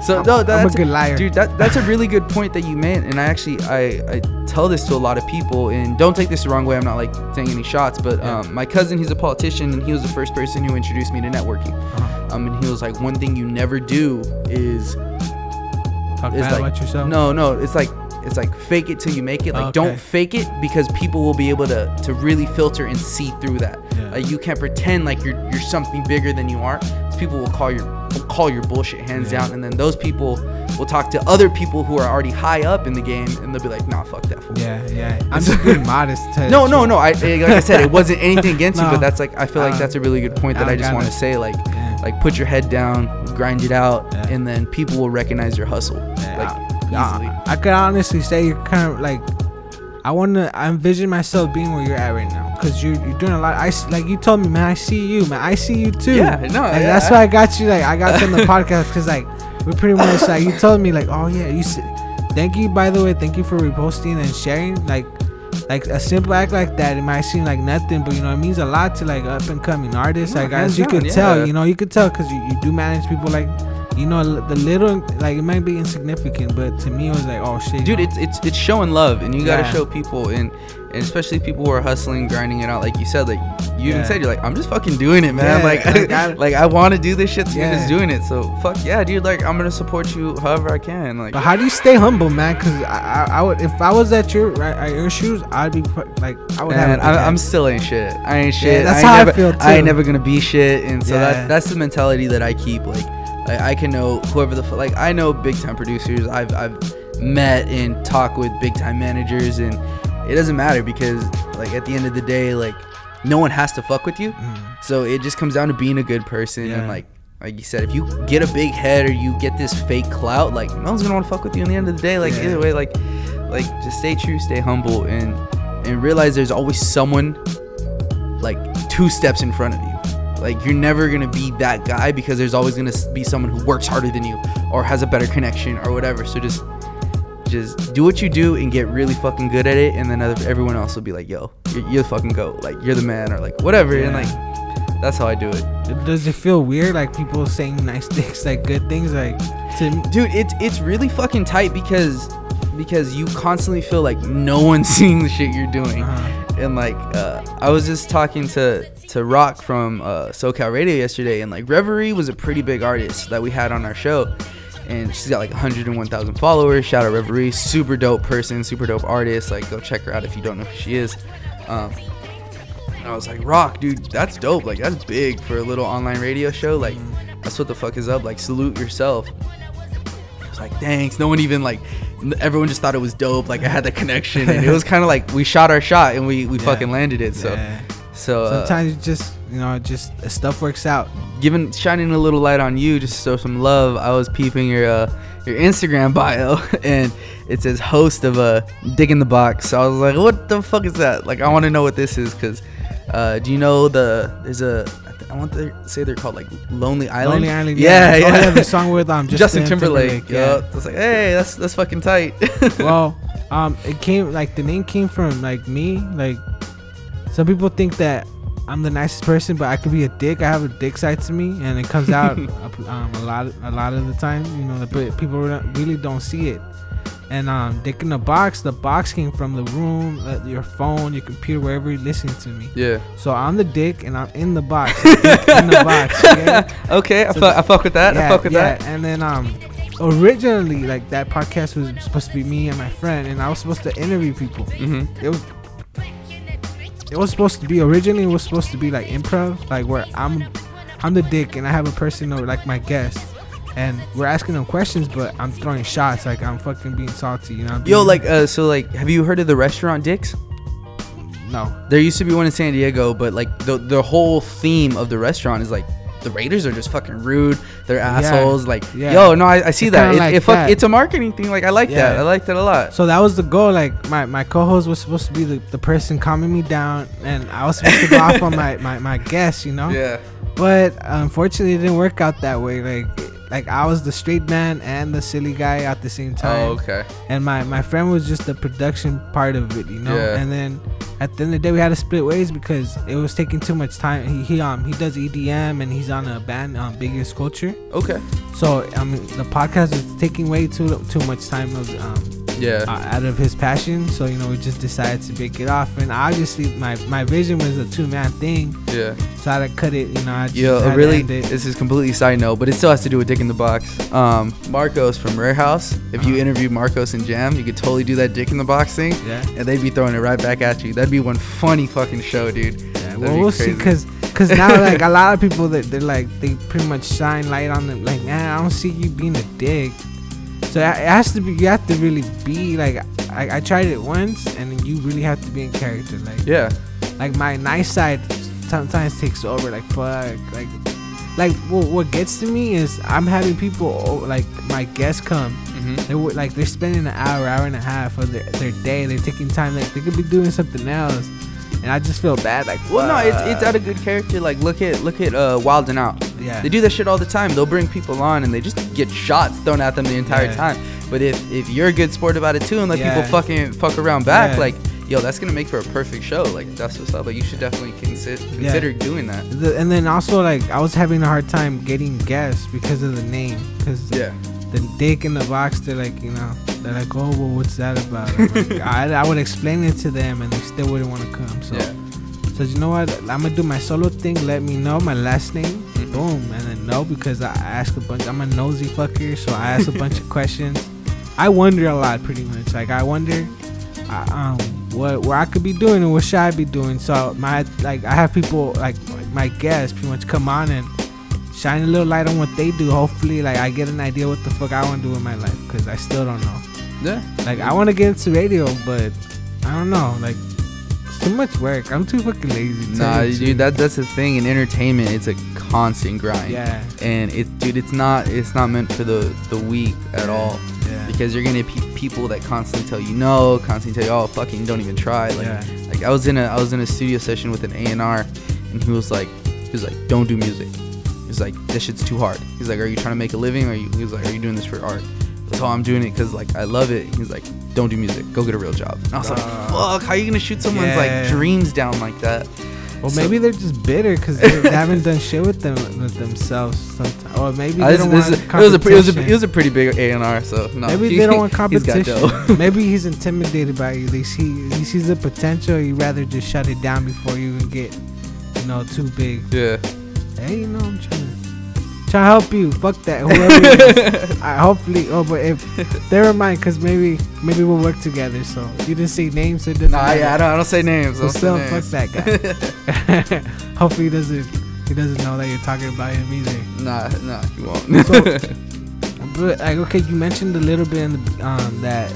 [SPEAKER 3] So
[SPEAKER 2] I'm,
[SPEAKER 3] no
[SPEAKER 2] I'm
[SPEAKER 3] that's
[SPEAKER 2] a good liar.
[SPEAKER 3] dude that that's a really good point that you made and i actually i i tell this to a lot of people and don't take this the wrong way i'm not like taking any shots but
[SPEAKER 2] Yeah.
[SPEAKER 3] um, my cousin he's a politician and he was the first person who introduced me to networking
[SPEAKER 2] Uh-huh.
[SPEAKER 3] um, and he was like one thing you never do is
[SPEAKER 2] Talk
[SPEAKER 3] is
[SPEAKER 2] bad
[SPEAKER 3] like
[SPEAKER 2] about yourself.
[SPEAKER 3] no no it's like it's like fake it till you make it like
[SPEAKER 2] Okay.
[SPEAKER 3] don't fake it because people will be able to to really filter and see through that
[SPEAKER 2] Yeah.
[SPEAKER 3] like you can't pretend like you're you're something bigger than you are. people will call your will call your bullshit hands
[SPEAKER 2] Yeah.
[SPEAKER 3] down and then those people will talk to other people who are already high up in the game and they'll be like nah fuck that fool
[SPEAKER 2] Yeah, yeah. I'm just being modest.
[SPEAKER 3] No, no, no. I eh, like I said, it wasn't anything against you, but that's like I feel like
[SPEAKER 2] Uh,
[SPEAKER 3] that's a really good point that
[SPEAKER 2] I
[SPEAKER 3] I just want to say. Like,
[SPEAKER 2] Yeah.
[SPEAKER 3] like put your head down, grind it out, and then people will recognize your hustle.
[SPEAKER 2] Yeah,
[SPEAKER 3] Like
[SPEAKER 2] I-. I, could honestly say you're kind of like. I wanna. I envision myself being where you're at right now, cause you're you're doing a lot. I like you told me, man. I see you, man. I see you too.
[SPEAKER 3] Yeah, no,
[SPEAKER 2] Like,
[SPEAKER 3] yeah.
[SPEAKER 2] that's why I got you. Like I got you on the podcast, cause like we're pretty much like you told me like, oh yeah, you. s thank you by the way. Thank you for reposting and sharing. Like like a simple act like that, it might seem like nothing, but you know it means a lot to like up and coming artists.
[SPEAKER 3] Yeah,
[SPEAKER 2] like as you
[SPEAKER 3] down,
[SPEAKER 2] could
[SPEAKER 3] yeah.
[SPEAKER 2] tell, you know you could tell because you, you do manage people like. You know the little like it might be insignificant, but to me it was like oh shit,
[SPEAKER 3] dude it's it's it's showing love and you got to
[SPEAKER 2] Yeah.
[SPEAKER 3] show people and and especially people who are hustling grinding it out like you said like you even said you're like i'm just fucking doing it man
[SPEAKER 2] Yeah,
[SPEAKER 3] like
[SPEAKER 2] like, I-
[SPEAKER 3] like i want to do this shit so you're
[SPEAKER 2] Yeah.
[SPEAKER 3] just doing it so fuck yeah dude like i'm gonna support you however i can like
[SPEAKER 2] But how do you stay humble, man? Because I, I, I would, if I was at your right, at your shoes, I'd be like, I would
[SPEAKER 3] Man, I, I'm still ain't shit. I ain't shit.
[SPEAKER 2] that's
[SPEAKER 3] I ain't
[SPEAKER 2] how I
[SPEAKER 3] never,
[SPEAKER 2] feel,
[SPEAKER 3] I ain't never gonna be shit, and so
[SPEAKER 2] Yeah.
[SPEAKER 3] that's that's the mentality that I keep. Like, like I can know whoever the like I know big time producers. I've I've met and talked with big time managers, and it doesn't matter because like at the end of the day, like no one has to fuck with you.
[SPEAKER 2] Mm.
[SPEAKER 3] So it just comes down to being a good person
[SPEAKER 2] Yeah.
[SPEAKER 3] and like. Like you said, if you get a big head or you get this fake clout, like no one's gonna want to fuck with you. In the end of the day, like
[SPEAKER 2] Yeah.
[SPEAKER 3] either way, like, like just stay true, stay humble, and and realize there's always someone like two steps in front of you. Like you're never gonna be that guy because there's always gonna be someone who works harder than you or has a better connection or whatever. So just just do what you do and get really fucking good at it, and then other, everyone else will be like, "Yo, you're, you're the fucking go. Like you're the man," or like whatever. And like that's how I do it.
[SPEAKER 2] Does it feel weird, like people saying nice things, like good things, like to
[SPEAKER 3] dude it's it's really fucking tight because because you constantly feel like no one's seeing the shit you're doing
[SPEAKER 2] Uh-huh.
[SPEAKER 3] And like uh, i was just talking to to rock from uh, socal radio yesterday and like reverie was a pretty big artist that we had on our show and she's got like 101000 followers shout out reverie super dope person super dope artist like go check her out if you don't know who she is um, and I was like, Rock, dude, that's dope. Like, that's big for a little online radio show. Like, that's what the fuck is up. Like, salute yourself. Was like, thanks. No one even like, everyone just thought it was dope. Like, I had the connection, and it was kind of like we shot our shot and we we
[SPEAKER 2] Yeah.
[SPEAKER 3] fucking landed it. So,
[SPEAKER 2] Yeah.
[SPEAKER 3] so uh,
[SPEAKER 2] Sometimes you just, you know, just uh, stuff works out.
[SPEAKER 3] giving shining a little light on you just to show some love. I was peeping your uh, your Instagram bio, and it says host of a dick in the box. So I was like, what the fuck is that? Like, I want to know what this is because. Uh, do you know the there's a I, want to say they're called like Lonely Island.
[SPEAKER 2] Lonely Island.
[SPEAKER 3] Yeah,
[SPEAKER 2] Oh,
[SPEAKER 3] yeah.
[SPEAKER 2] the song with um
[SPEAKER 3] Justin, Timberlake.
[SPEAKER 2] Yeah.
[SPEAKER 3] Yeah. I was like, hey, that's that's fucking tight.
[SPEAKER 2] well, um, it came like the name came from like me. Like some people think that I'm the nicest person, but I could be a dick. I have a dick side to me, and it comes out um, a lot a lot of the time. You know, but people really don't see it. And um, dick in the box. The box came from the room, uh, your phone, your computer, wherever you're listening to me.
[SPEAKER 3] Yeah.
[SPEAKER 2] So I'm the dick, and I'm in the box. in the box. Yeah.
[SPEAKER 3] Okay, I,
[SPEAKER 2] So
[SPEAKER 3] fuck, I fuck with that. I fuck with
[SPEAKER 2] yeah.
[SPEAKER 3] that.
[SPEAKER 2] And then um, originally like that podcast was supposed to be me and my friend, and I was supposed to interview people.
[SPEAKER 3] Mm-hmm.
[SPEAKER 2] It was. It was supposed to be originally. It was supposed to be like improv, like where I'm, I'm the dick, and I have a person or like my guest, and we're asking them questions, but I'm throwing shots, like I'm fucking being salty, you know. I'm
[SPEAKER 3] Yo, like, uh, so like, have you heard of the restaurant Dicks?
[SPEAKER 2] no,
[SPEAKER 3] There used to be one in San Diego, but like the the whole theme of the restaurant is like the Raiders are just fucking rude. They're assholes. Like,
[SPEAKER 2] yeah.
[SPEAKER 3] yo, no, I, I see
[SPEAKER 2] It's
[SPEAKER 3] that. It,
[SPEAKER 2] like
[SPEAKER 3] it fuck,
[SPEAKER 2] that.
[SPEAKER 3] it's a marketing thing. Like, I like that.
[SPEAKER 2] Yeah.
[SPEAKER 3] I like that a lot.
[SPEAKER 2] So that was the goal. Like my, my co-host was supposed to be the, the person calming me down, and I was supposed to go off on my, my, my guest, you know.
[SPEAKER 3] Yeah.
[SPEAKER 2] But unfortunately, it didn't work out that way. Like like I was the straight man and the silly guy at the same time.
[SPEAKER 3] Oh, okay.
[SPEAKER 2] And my my friend was just the production part of it, you know.
[SPEAKER 3] Yeah.
[SPEAKER 2] And then at the end of the day, we had to split ways because it was taking too much time. He he um he does EDM and he's on a band um Biggest Culture.
[SPEAKER 3] Okay.
[SPEAKER 2] So I mean the podcast is taking way too too much time of um
[SPEAKER 3] Yeah.
[SPEAKER 2] uh, out of his passion. So you know we just decided to break it off. And obviously my my vision was a two man thing,
[SPEAKER 3] yeah.
[SPEAKER 2] so I had to cut it. You know, I just to
[SPEAKER 3] really, this is completely side note, but it still has to do with Dick in the Box. Um, Marcos from Rare House. If you
[SPEAKER 2] Uh-huh.
[SPEAKER 3] interviewed Marcos and Jam, you could totally do that Dick in the Box thing,
[SPEAKER 2] Yeah.
[SPEAKER 3] and they'd be throwing it right back at you. That'd be one funny fucking show, dude.
[SPEAKER 2] Yeah,
[SPEAKER 3] That'd
[SPEAKER 2] well, we'll see, cause, cause now like a lot of people that they're like they pretty much shine light on them. Like, man, I don't see you being a dick. So it it has to be. You have to really be like. I, I tried it once, and you really have to be in character. Like,
[SPEAKER 3] Yeah.
[SPEAKER 2] like my nice side sometimes takes over. Like, fuck, like, like what, what gets to me is I'm having people oh, like my guests come.
[SPEAKER 3] Mm-hmm.
[SPEAKER 2] They would like they're spending an hour, hour and a half of their, their day. They're taking time. Like they could be doing something else, and I just feel bad. Like,
[SPEAKER 3] Well, no, it's, it's out of good character. Like, look at look at uh, Wild 'N Out.
[SPEAKER 2] Yeah.
[SPEAKER 3] They do that shit all the time. They'll bring people on and they just get shots thrown at them the entire
[SPEAKER 2] Yeah.
[SPEAKER 3] time. But if if you're a good sport about it too and let
[SPEAKER 2] Yeah.
[SPEAKER 3] people fucking fuck around back,
[SPEAKER 2] Yeah.
[SPEAKER 3] like, yo, that's gonna make for a perfect show. Like, that's what's up. Like, you should definitely consider consider doing that.
[SPEAKER 2] The, and then also like I was having a hard time getting guests because of the name. Because
[SPEAKER 3] Yeah.
[SPEAKER 2] the dick in the box, they're like, you know, they're like, oh, well, what's that about? Like, I, I would explain it to them, and they still wouldn't want to come. So,
[SPEAKER 3] Yeah.
[SPEAKER 2] so you know what? I'm gonna do my solo thing. Let me know my last name.
[SPEAKER 3] Mhm.
[SPEAKER 2] Boom, and then no because I ask a bunch. I'm a nosy fucker, so I ask a bunch of questions. I wonder a lot, pretty much. Like I wonder, uh, um, what what I could be doing and what should I be doing. So my like I have people like my guests pretty much come on and shine a little light on what they do. Hopefully, like I get an idea what the fuck I want to do in my life because I still don't know.
[SPEAKER 3] Yeah.
[SPEAKER 2] Like I want to get into radio, but I don't know. Like it's too much work. I'm too fucking lazy. to
[SPEAKER 3] Nah, dude,
[SPEAKER 2] truth.
[SPEAKER 3] that that's the thing in entertainment. It's a constant grind.
[SPEAKER 2] Yeah.
[SPEAKER 3] And it, dude, it's not it's not meant for the the weak at all.
[SPEAKER 2] Yeah.
[SPEAKER 3] Because you're gonna people that constantly tell you no, constantly tell you, oh, fucking don't even try. Like,
[SPEAKER 2] Yeah.
[SPEAKER 3] like I was in a I was in a studio session with an A and R, and he was like, he was like, don't do music. He's like, this shit's too hard. He's like, are you trying to make a living? Or you? He was like, are you doing this for art? So I'm doing it because like I love it. He's like, don't do music. Go get a real job. And I was like,
[SPEAKER 2] Uh,
[SPEAKER 3] fuck, how you gonna shoot someone's
[SPEAKER 2] yeah.
[SPEAKER 3] like dreams down like that?
[SPEAKER 2] Well,
[SPEAKER 3] So-
[SPEAKER 2] maybe they're just bitter because they, haven't done shit with them with themselves. Sometimes, or maybe
[SPEAKER 3] Uh,
[SPEAKER 2] they don't want
[SPEAKER 3] is- it was a pre- it was a
[SPEAKER 2] competition.
[SPEAKER 3] it was a pretty big A and R. So no,
[SPEAKER 2] Maybe
[SPEAKER 3] he-
[SPEAKER 2] they don't want competition.
[SPEAKER 3] dough.
[SPEAKER 2] Maybe he's intimidated by you. They see he sees the potential. He'd rather just shut it down before you even get, you know, too big.
[SPEAKER 3] yeah.
[SPEAKER 2] Hey, you know, I'm trying to trying to help you. Fuck that. Whoever. I hopefully. Oh, but if never mind, cause maybe maybe we'll work together. So you didn't say names. So it doesn't
[SPEAKER 3] Nah,
[SPEAKER 2] matter.
[SPEAKER 3] yeah, I don't, I don't say names. I
[SPEAKER 2] So
[SPEAKER 3] don't say
[SPEAKER 2] still, fuck
[SPEAKER 3] names.
[SPEAKER 2] that guy. hopefully he doesn't he doesn't know that you're talking about him either.
[SPEAKER 3] Nah, nah, you won't.
[SPEAKER 2] So- But like, okay, you mentioned a little bit in the, um, that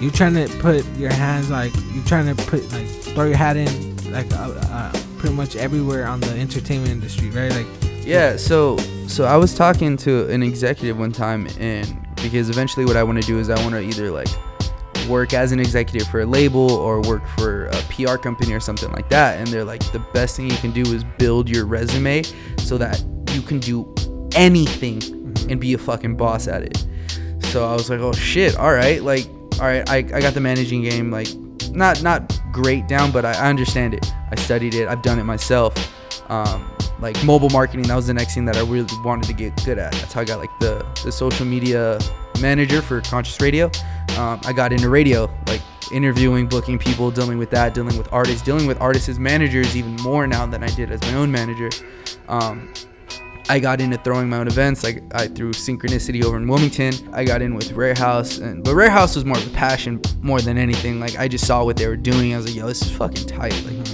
[SPEAKER 2] you're trying to put your hands like you're trying to put like throw your hat in like uh, uh, pretty much everywhere on the entertainment industry, right? Like,
[SPEAKER 3] yeah, so so I was talking to an executive one time, and because eventually what I want to do is I want to either like work as an executive for a label or work for a PR company or something like that. And they're like, the best thing you can do is build your resume so that you can do anything and be a fucking boss at it. So I was like, oh shit, all right, like, all right, I, I got the managing game, like, not not great down, but I, I understand it. I studied it. I've done it myself. Um, like mobile marketing, that was the next thing that I really wanted to get good at. That's how I got like the the social media manager for Conscious Radio. Um, I got into radio, like interviewing, booking people, dealing with that, dealing with artists, dealing with artists as managers even more now than I did as my own manager. Um, I got into throwing my own events. Like I threw Synchronicity over in Wilmington. I got in with Rare House, and but Rare House was more of a passion more than anything. Like I just saw what they were doing. I was like, yo, this is fucking tight. Like,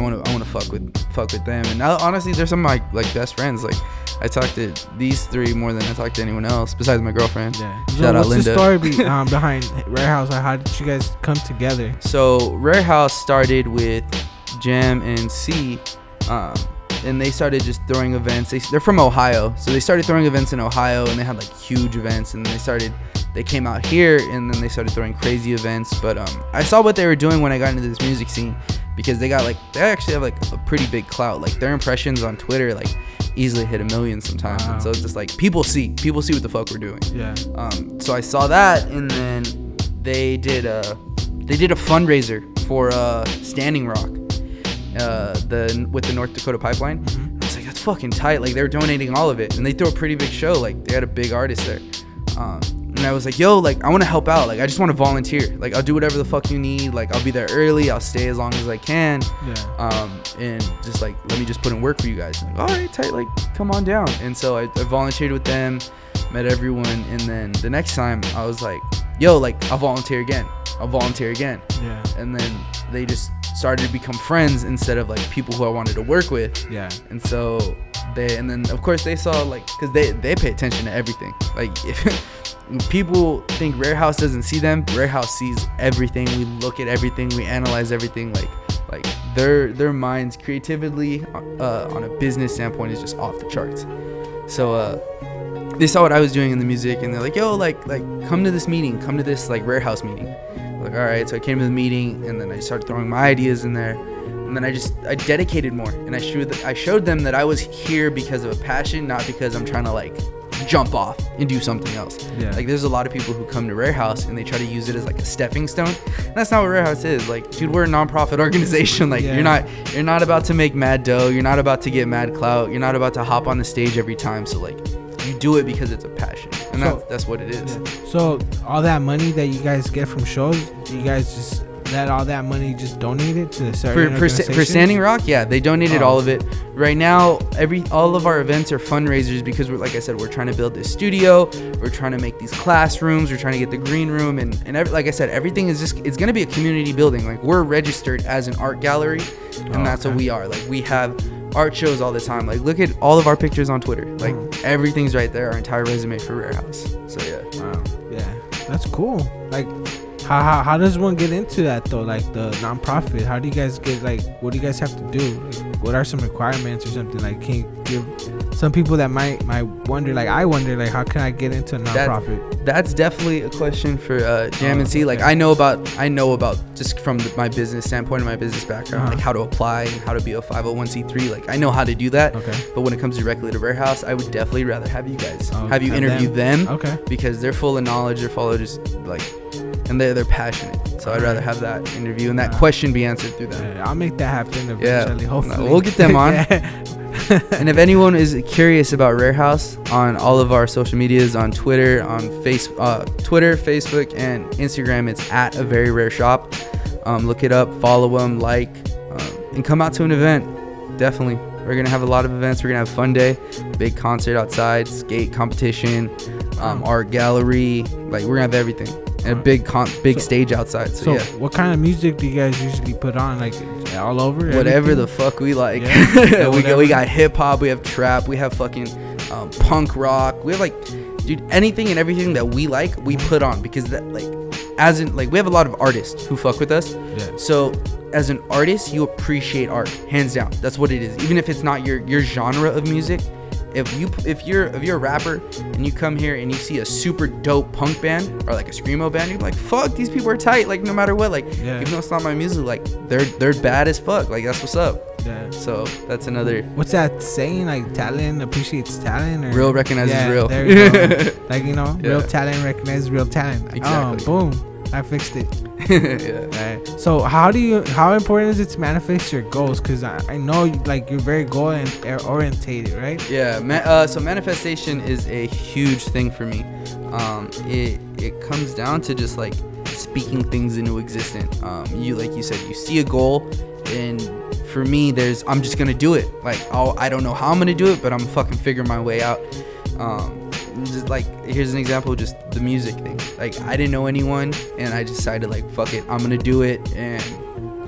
[SPEAKER 3] want to, I want to fuck with, fuck with them. And now, honestly, they're some of my like best friends. Like I talk to these three more than I talk to anyone else besides my girlfriend.
[SPEAKER 2] Yeah.
[SPEAKER 3] Shout
[SPEAKER 2] so
[SPEAKER 3] out
[SPEAKER 2] what's
[SPEAKER 3] Linda.
[SPEAKER 2] the story be, um, behind Rare House? Like, how did you guys come together?
[SPEAKER 3] So Rare House started with Jam and C, um, and they started just throwing events. They, they're from Ohio, so they started throwing events in Ohio, and they had like huge events. And they started, they came out here, and then they started throwing crazy events. But um, I saw what they were doing when I got into this music scene, because they got like they actually have like a pretty big clout. Like their impressions on Twitter, like easily hit a million sometimes.
[SPEAKER 2] Wow.
[SPEAKER 3] And so it's just like people see, people see what the fuck we're doing.
[SPEAKER 2] Yeah.
[SPEAKER 3] Um, so I saw that, and then they did a they did a fundraiser for uh, Standing Rock, uh, the with the North Dakota Pipeline.
[SPEAKER 2] Mhm.
[SPEAKER 3] I was like, that's fucking tight. Like they were donating all of it, and they threw a pretty big show. Like they had a big artist there. Um, and I was like, yo, like I want to help out. Like I just want to volunteer. Like I'll do whatever the fuck you need. Like I'll be there early. I'll stay as long as I can
[SPEAKER 2] Yeah.
[SPEAKER 3] um, and just like let me just put in work for you guys. Like, all right, tight, like come on down. And so I, I volunteered with them, met everyone, and then the next time I was like, yo, like I'll volunteer again. I'll volunteer again.
[SPEAKER 2] Yeah.
[SPEAKER 3] And then they just started to become friends instead of like people who I wanted to work with.
[SPEAKER 2] Yeah.
[SPEAKER 3] And so they, and then of course they saw like, cause they they pay attention to everything. Like if people think Rare House doesn't see them, Rare House sees everything. We look at everything, we analyze everything. Like like their their minds creatively uh, on a business standpoint is just off the charts. So uh, they saw what I was doing in the music, and they're like, "Yo, like like come to this meeting, come to this like Rare House meeting." Like, all right, so I came to the meeting, and then I started throwing my ideas in there, and then I just I dedicated more, and I showed I showed them that I was here because of a passion, not because I'm trying to like jump off and do something else.
[SPEAKER 2] Yeah.
[SPEAKER 3] Like there's a lot of people who come to Rare House and they try to use it as like a stepping stone. And that's not what Rare House is. Like, dude, we're a nonprofit organization. Like
[SPEAKER 2] Yeah.
[SPEAKER 3] you're not you're not about to make mad dough. You're not about to get mad clout. You're not about to hop on the stage every time. So like you do it because it's a passion. And
[SPEAKER 2] So-
[SPEAKER 3] that's that's what it is.
[SPEAKER 2] So all that money that you guys get from shows, do you guys just let all that money just donated to the
[SPEAKER 3] For, for, for? Standing Rock, yeah, they donated
[SPEAKER 2] Oh.
[SPEAKER 3] all of it. Right now, every all of our events are fundraisers because we're like I said, we're trying to build this studio. We're trying to make these classrooms. We're trying to get the green room, and and every, like I said, everything is just it's gonna be a community building. Like we're registered as an art gallery, and
[SPEAKER 2] Oh,
[SPEAKER 3] that's what we are. Like we have art shows all the time. Like look at all of our pictures on Twitter. Like
[SPEAKER 2] Mhm.
[SPEAKER 3] everything's right there. Our entire resume for Rare House. So yeah.
[SPEAKER 2] Wow. Yeah. That's cool. Like how, how, how does one get into that though? Like the nonprofit. How do you guys get like what do you guys have to do? Like, what are some requirements or something? Like can you give some people that might might wonder like I wonder like how can I get into a
[SPEAKER 3] That-
[SPEAKER 2] nonprofit?
[SPEAKER 3] That's definitely a question for uh, Jam
[SPEAKER 2] Oh,
[SPEAKER 3] and C. Like. I know about, I know about just from the, my business standpoint and my business background,
[SPEAKER 2] Uh-huh.
[SPEAKER 3] like how to apply and how to be a 501c3. Like I know how to do that.
[SPEAKER 2] Okay.
[SPEAKER 3] But when it comes directly to Rare House, I would definitely rather have you guys
[SPEAKER 2] Oh,
[SPEAKER 3] have you interview them,
[SPEAKER 2] Okay.
[SPEAKER 3] because they're full of knowledge. They're full of just like, and they're they're passionate. So I'd rather have that interview and that question be answered through them.
[SPEAKER 2] Yeah, I'll make that happen
[SPEAKER 3] Yeah.
[SPEAKER 2] eventually.
[SPEAKER 3] No,
[SPEAKER 2] Hopefully.
[SPEAKER 3] we'll get them on.
[SPEAKER 2] Yeah.
[SPEAKER 3] And if anyone is curious about Rare House, on all of our social medias, on Twitter, on face, uh, Twitter, Facebook, and Instagram, it's at a very rare shop. Um, look it up, follow them, like, um, and come out to an event. Definitely, we're gonna have a lot of events. We're gonna have fun day, big concert outside, skate competition, um, art gallery. Like we're gonna have everything, a big con- big
[SPEAKER 2] So-
[SPEAKER 3] stage outside. So,
[SPEAKER 2] So,
[SPEAKER 3] yeah,
[SPEAKER 2] what kind of music do you guys usually put on? Like all over?
[SPEAKER 3] whatever the fuck we like.
[SPEAKER 2] Yeah,
[SPEAKER 3] we got we got hip hop, we have trap, we have fucking um, punk rock. We have like, dude, anything and everything that we like, we put on because that like, as in like we have a lot of artists who fuck with us.
[SPEAKER 2] Yeah.
[SPEAKER 3] So as an artist, you appreciate art, hands down. That's what it is. Even if it's not your your genre of music. If you if you're if you're a rapper and you come here and you see a super dope punk band or like a screamo band, you're like, fuck, these people are tight. Like no matter what, like
[SPEAKER 2] Yeah.
[SPEAKER 3] even though it's not my music, like they're they're bad as fuck. Like that's what's up.
[SPEAKER 2] Yeah.
[SPEAKER 3] So that's another
[SPEAKER 2] What's that saying? Like talent appreciates talent, or
[SPEAKER 3] real recognizes
[SPEAKER 2] yeah,
[SPEAKER 3] real.
[SPEAKER 2] There you go. like you know, real talent recognizes real talent.
[SPEAKER 3] Um, exactly.
[SPEAKER 2] Oh, boom. I fixed it.
[SPEAKER 3] yeah.
[SPEAKER 2] Right. So how do you? How important is it to manifest your goals? Cause I, I know like you're very goal and orientated, right?
[SPEAKER 3] Yeah, ma- uh, so manifestation is a huge thing for me. Um, it it comes down to just like speaking things into existence. Um, you like you said, you see a goal, and for me, there's I'm just gonna do it. Like I'll, I don't know how I'm gonna do it, but I'm fucking figuring my way out. Um, just like here's an example, just the music thing. Like I didn't know anyone, and I decided like fuck it, I'm gonna do it, and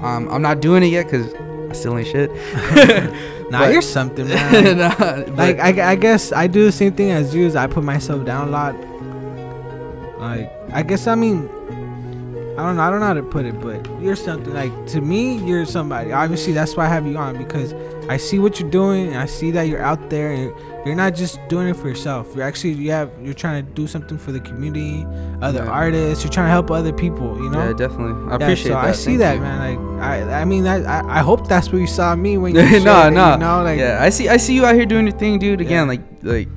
[SPEAKER 3] um, I'm not doing it yet because I still ain't shit.
[SPEAKER 2] Nah,
[SPEAKER 3] But-
[SPEAKER 2] you're something, man.
[SPEAKER 3] Nah,
[SPEAKER 2] like I, I guess I do the same thing as you. Is I put myself down a lot. Like I guess I mean, I don't know. I don't know how to put it, but you're something. Like to me, you're somebody. Obviously, that's why I have you on because I see what you're doing. And I see that you're out there and you're not just doing it for yourself. You're actually you have you're trying to do something for the community, other
[SPEAKER 3] Yeah.
[SPEAKER 2] artists. You're trying to help other people. You know.
[SPEAKER 3] yeah, definitely. I
[SPEAKER 2] Yeah,
[SPEAKER 3] appreciate
[SPEAKER 2] so
[SPEAKER 3] that.
[SPEAKER 2] I see
[SPEAKER 3] Thank
[SPEAKER 2] that,
[SPEAKER 3] you.
[SPEAKER 2] man. Like I, I mean, I, I, I hope that's where you saw me when you.
[SPEAKER 3] no, no.
[SPEAKER 2] You know, like
[SPEAKER 3] yeah, I see. I see you out here doing your thing, dude. Again,
[SPEAKER 2] Yeah.
[SPEAKER 3] like, like,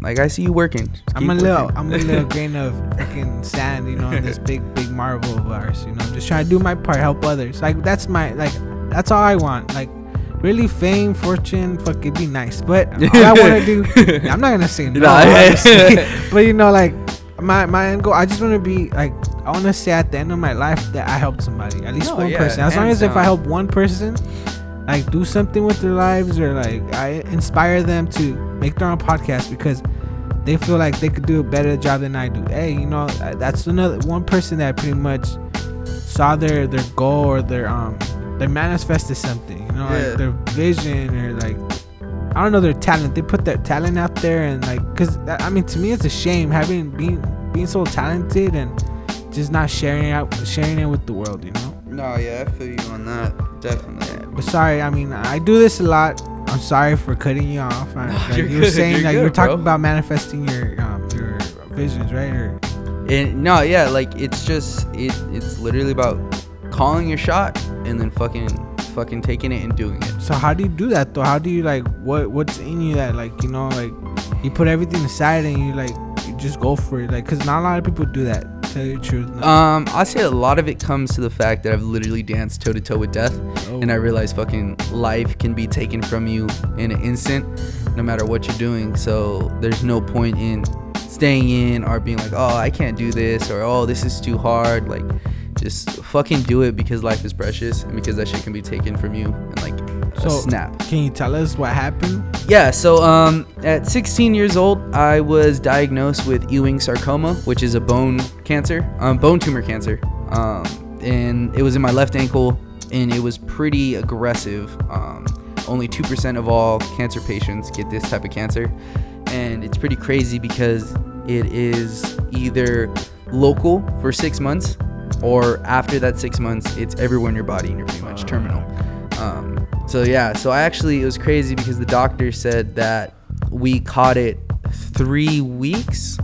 [SPEAKER 3] like I see you working.
[SPEAKER 2] I'm a little,
[SPEAKER 3] working.
[SPEAKER 2] I'm a little grain of fucking sand, you know, in this big, big marble of ours. You know, I'm just trying to do my part, help others. Like that's my, like that's all I want. Like really, fame, fortune, fuck, it'd be nice. But I want to do, I'm not gonna say no, but you know, like my my end goal, I just want to be like, I want to say at the end of my life that I helped somebody, at least
[SPEAKER 3] No,
[SPEAKER 2] one
[SPEAKER 3] yeah,
[SPEAKER 2] person. As long as if I help one person, like do something with their lives or like I inspire them to make their own podcast because they feel like they could do a better job than I do. Hey, you know, uh, that's another one person that pretty much saw their their goal or their um they manifested something. You know,
[SPEAKER 3] Yeah.
[SPEAKER 2] like their vision or like I don't know their talent. They put their talent out there and like, cause I mean, to me, it's a shame having being being so talented and just not sharing it out, sharing it with the world. You know.
[SPEAKER 3] No, yeah, I feel you on that. Definitely.
[SPEAKER 2] But sorry, I mean, I do this a lot. I'm sorry for cutting you off. I, like
[SPEAKER 3] you're
[SPEAKER 2] were
[SPEAKER 3] good,
[SPEAKER 2] saying that you were talking
[SPEAKER 3] bro.
[SPEAKER 2] about manifesting your um, your visions, right? Or
[SPEAKER 3] And no, yeah, like it's just it. It's literally about calling your shot and then fucking, fucking taking it and doing it.
[SPEAKER 2] so, how do you do that though? How do you like what what's in you that like you know like you put everything aside and you like you just go for it? Like, cause not a lot of people do that. Tell you the truth. No.
[SPEAKER 3] Um, I say a lot of it comes to the fact that I've literally danced toe to toe with death,
[SPEAKER 2] Oh.
[SPEAKER 3] and I realize fucking life can be taken from you in an instant, no matter what you're doing. So there's no point in staying in or being like, oh, I can't do this, or oh, this is too hard. Like, just fucking do it because life is precious and because that shit can be taken from you in like a
[SPEAKER 2] So-
[SPEAKER 3] snap.
[SPEAKER 2] Can you tell us what happened?
[SPEAKER 3] Yeah, so um, at 16 years old, I was diagnosed with Ewing sarcoma, which is a bone cancer, um, bone tumor cancer. Um, and it was in my left ankle, and it was pretty aggressive. Um, only 2% of all cancer patients get this type of cancer. And it's pretty crazy because it is either local for six months, or after that six months, it's everywhere in your body and you're pretty much terminal. Um, so yeah, so I actually it was crazy because the doctor said that we caught it three weeks.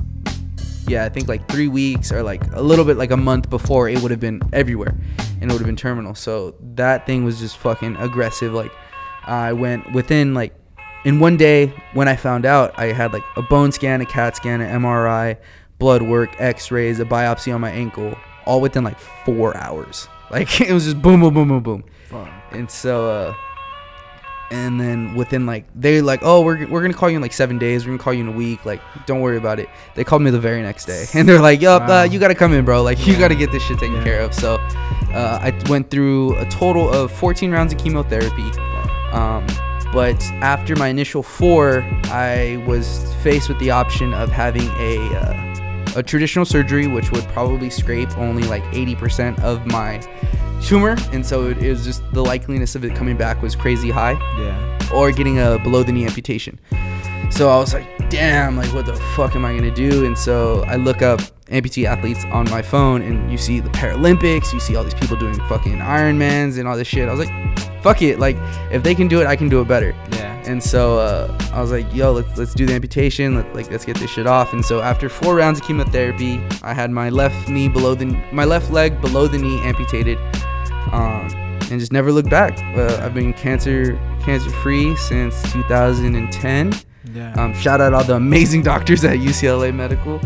[SPEAKER 3] Yeah, I think like three weeks or like a little bit like a month before it would have been everywhere, and it would have been terminal. So that thing was just fucking aggressive. Like I went within like in one day when I found out I had like a bone scan, a CAT scan, an MRI, blood work, X-rays, a biopsy on my ankle, all within like four hours. Like it was just boom, boom, boom, boom, boom. And so, uh, and then within like they like, oh, we're we're gonna call you in like seven days. We're gonna call you in a week. Like, don't worry about it. They called me the very next day, and they're like, yup,
[SPEAKER 2] Wow.
[SPEAKER 3] uh, you gotta come in, bro. Like, you gotta get this shit taken
[SPEAKER 2] Yeah.
[SPEAKER 3] care of. So, uh, I went through a total of 14 rounds of chemotherapy. Um, but after my initial four, I was faced with the option of having a uh, a traditional surgery, which would probably scrape only like 80% of my tumor, and so it, it was just the likeliness of it coming back was crazy high,
[SPEAKER 2] Yeah.
[SPEAKER 3] or getting a below the knee amputation. So I was like, damn, like what the fuck am I gonna do? And so I look up amputee athletes on my phone, and you see the Paralympics, you see all these people doing fucking Ironmans and all this shit. I was like, fuck it, like if they can do it, I can do it better.
[SPEAKER 2] Yeah.
[SPEAKER 3] And so uh, I was like, yo, let's let's do the amputation. Let, like let's get this shit off. And so after four rounds of chemotherapy, I had my left knee below the my left leg below the knee amputated, um, and just never looked back. Uh, I've been cancer cancer free since 2010.
[SPEAKER 2] Yeah.
[SPEAKER 3] Um, shout out all the amazing doctors at UCLA Medical.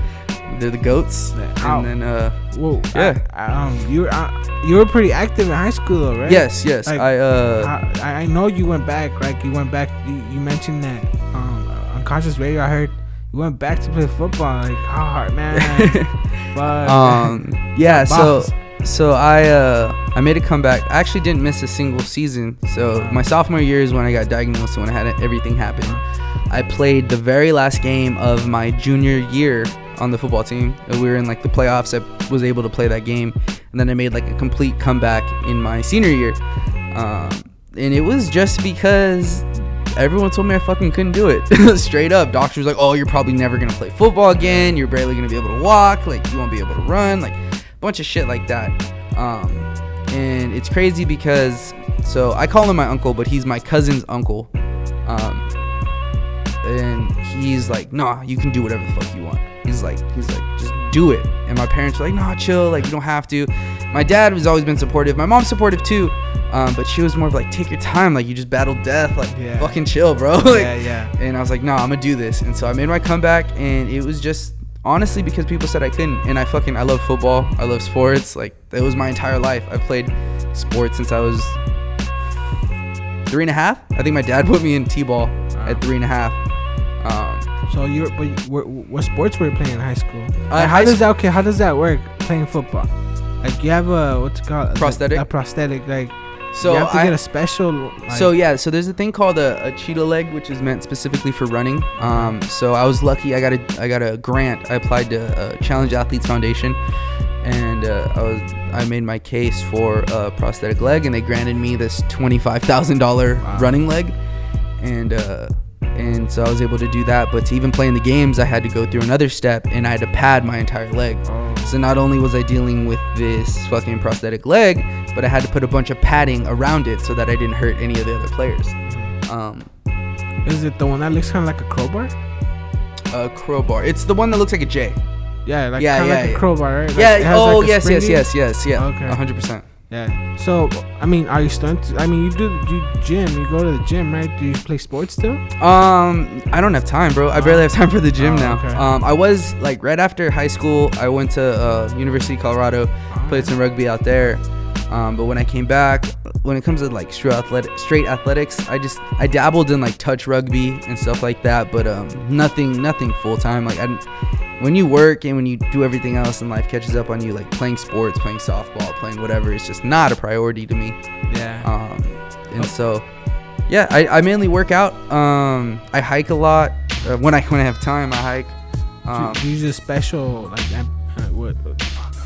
[SPEAKER 3] They're the goats.
[SPEAKER 2] Ow.
[SPEAKER 3] And then uh,
[SPEAKER 2] Whoa.
[SPEAKER 3] Yeah.
[SPEAKER 2] I, um, you uh, you were pretty active in high school, though, right?
[SPEAKER 3] yes, yes,
[SPEAKER 2] Like,
[SPEAKER 3] I uh,
[SPEAKER 2] I, I know you went back, Like You went back. You, you mentioned that um, on Conscious Radio. I heard you went back to play football. Like, how hard, man? Fuck.
[SPEAKER 3] um, yeah. So so I uh, I made a comeback. I actually didn't miss a single season. So my sophomore year is when I got diagnosed. When I had everything happen, I played the very last game of my junior year on the football team. We were in like the playoffs. I was able to play that game, and then I made like a complete comeback in my senior year. Um, and it was just because everyone told me I fucking couldn't do it. Straight up, doctor was like, "Oh, you're probably never gonna play football again. You're barely gonna be able to walk. Like you won't be able to run. Like a bunch of shit like that." Um, and it's crazy because so I call him my uncle, but he's my cousin's uncle. Um, and he's like, "Nah, you can do whatever the fuck you want." He's like, he's like, just do it. And my parents were like, "Nah, chill. Like you don't have to." My dad has always been supportive. My mom's supportive too. Um, but she was more of like, take your time. Like you just battled death. Like
[SPEAKER 2] Yeah.
[SPEAKER 3] fucking chill, bro. like,
[SPEAKER 2] yeah, yeah.
[SPEAKER 3] and I was like, nah, I'm gonna do this. And so I made my comeback, and it was just honestly because people said I couldn't. And I fucking I love football. I love sports. Like that was my entire life. I played sports since I was three and a half. I think my dad put me in t-ball at three and a half.
[SPEAKER 2] So you're, but what, what sports were you playing in high school?
[SPEAKER 3] Uh,
[SPEAKER 2] Like, how does that okay? How does that work? Playing football, like you have a what's it called?
[SPEAKER 3] Prosthetic?
[SPEAKER 2] A, prosthetic, like
[SPEAKER 3] so
[SPEAKER 2] you have to
[SPEAKER 3] I,
[SPEAKER 2] get a special. Like,
[SPEAKER 3] So yeah, so there's a thing called a, a cheetah leg, which is meant specifically for running. Um, so I was lucky. I got a I got a grant. I applied to uh, Challenged Athletes Foundation, and uh, I was I made my case for a prosthetic leg, and they granted me this twenty five thousand dollar running leg, and uh, and so I was able to do that. But to even play in the games, I had to go through another step, and I had to pad my entire leg.
[SPEAKER 2] Oh.
[SPEAKER 3] So not only was I dealing with this fucking prosthetic leg, but I had to put a bunch of padding around it so that I didn't hurt any of the other players. Um,
[SPEAKER 2] Is it the one that looks kind of like a crowbar?
[SPEAKER 3] a crowbar. It's the one that looks like a J.
[SPEAKER 2] Yeah, like
[SPEAKER 3] Yeah, yeah,
[SPEAKER 2] like
[SPEAKER 3] yeah.
[SPEAKER 2] a crowbar, right? Like,
[SPEAKER 3] yeah. Oh,
[SPEAKER 2] like,
[SPEAKER 3] yes, yes, yes, yes, yeah.
[SPEAKER 2] Okay.
[SPEAKER 3] Hundred percent.
[SPEAKER 2] Yeah. So, I mean, are you stunt? I mean, you do you gym. You go to the gym, right? Do you play sports still?
[SPEAKER 3] Um, I don't have time, bro. I barely have time for the gym
[SPEAKER 2] Oh,
[SPEAKER 3] now.
[SPEAKER 2] okay.
[SPEAKER 3] Um, I was like right after high school. I went to uh, University of Colorado, played some rugby out there. Um, but when I came back, when it comes to like straight athletic, straight athletics, I just I dabbled in like touch rugby and stuff like that, but um, nothing, nothing full time. Like I, when you work and when you do everything else and life catches up on you, like playing sports, playing softball, playing whatever, it's just not a priority to me.
[SPEAKER 2] Yeah.
[SPEAKER 3] Um, and so, yeah, I, I mainly work out. Um, I hike a lot. Uh, when I when I have time, I hike. Um,
[SPEAKER 2] do you use a special like uh, what?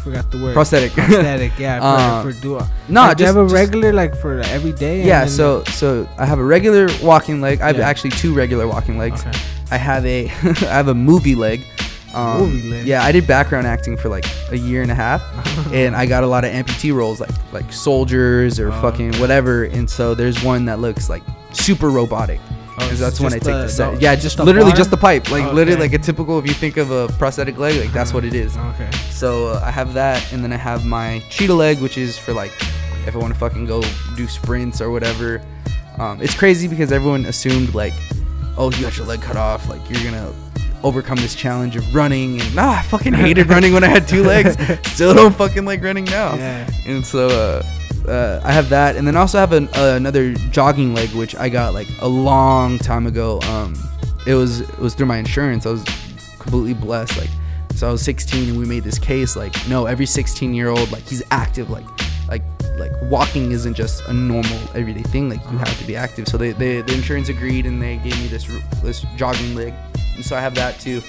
[SPEAKER 2] Forgot the word.
[SPEAKER 3] prosthetic.
[SPEAKER 2] Prosthetic. Yeah. For,
[SPEAKER 3] Uh,
[SPEAKER 2] for do.
[SPEAKER 3] no,
[SPEAKER 2] like, do you
[SPEAKER 3] just-
[SPEAKER 2] have a
[SPEAKER 3] just-
[SPEAKER 2] regular like for every day.
[SPEAKER 3] yeah. So so I have a regular walking leg. I have
[SPEAKER 2] Yeah.
[SPEAKER 3] actually two regular walking legs.
[SPEAKER 2] Okay.
[SPEAKER 3] I have a I have a movie leg. Um,
[SPEAKER 2] Movie leg?
[SPEAKER 3] Yeah, I did background acting for like a year and a half, and I got a lot of amputee roles, like like soldiers or
[SPEAKER 2] Oh,
[SPEAKER 3] fucking whatever. And so there's one that looks like super robotic.
[SPEAKER 2] Oh,
[SPEAKER 3] Because
[SPEAKER 2] it's
[SPEAKER 3] that's when I take
[SPEAKER 2] the-
[SPEAKER 3] the set.
[SPEAKER 2] the-
[SPEAKER 3] yeah,
[SPEAKER 2] just
[SPEAKER 3] just literally just the pipe. Like
[SPEAKER 2] Okay.
[SPEAKER 3] literally like a typical if you think of a prosthetic leg, like that's what it is.
[SPEAKER 2] Okay.
[SPEAKER 3] So uh, I have that, and then I have my cheetah leg, which is for like if I want to fucking go do sprints or whatever. Um, it's crazy because everyone assumed like, oh, you got your leg cut off, like you're gonna overcome this challenge of running. And nah, I fucking hated running when I had two legs. Still don't fucking like running now.
[SPEAKER 2] Yeah.
[SPEAKER 3] And so uh, uh, I have that, and then I also have an, uh, another jogging leg, which I got like a long time ago. Um, it was it was through my insurance. I was completely blessed. Like, so I was 16, and we made this case. Like, no, every 16 year old, like he's active. Like, like like walking isn't just a normal everyday thing. Like you have to be active. So they, they the insurance agreed, and they gave me this this jogging leg, and so I have that too.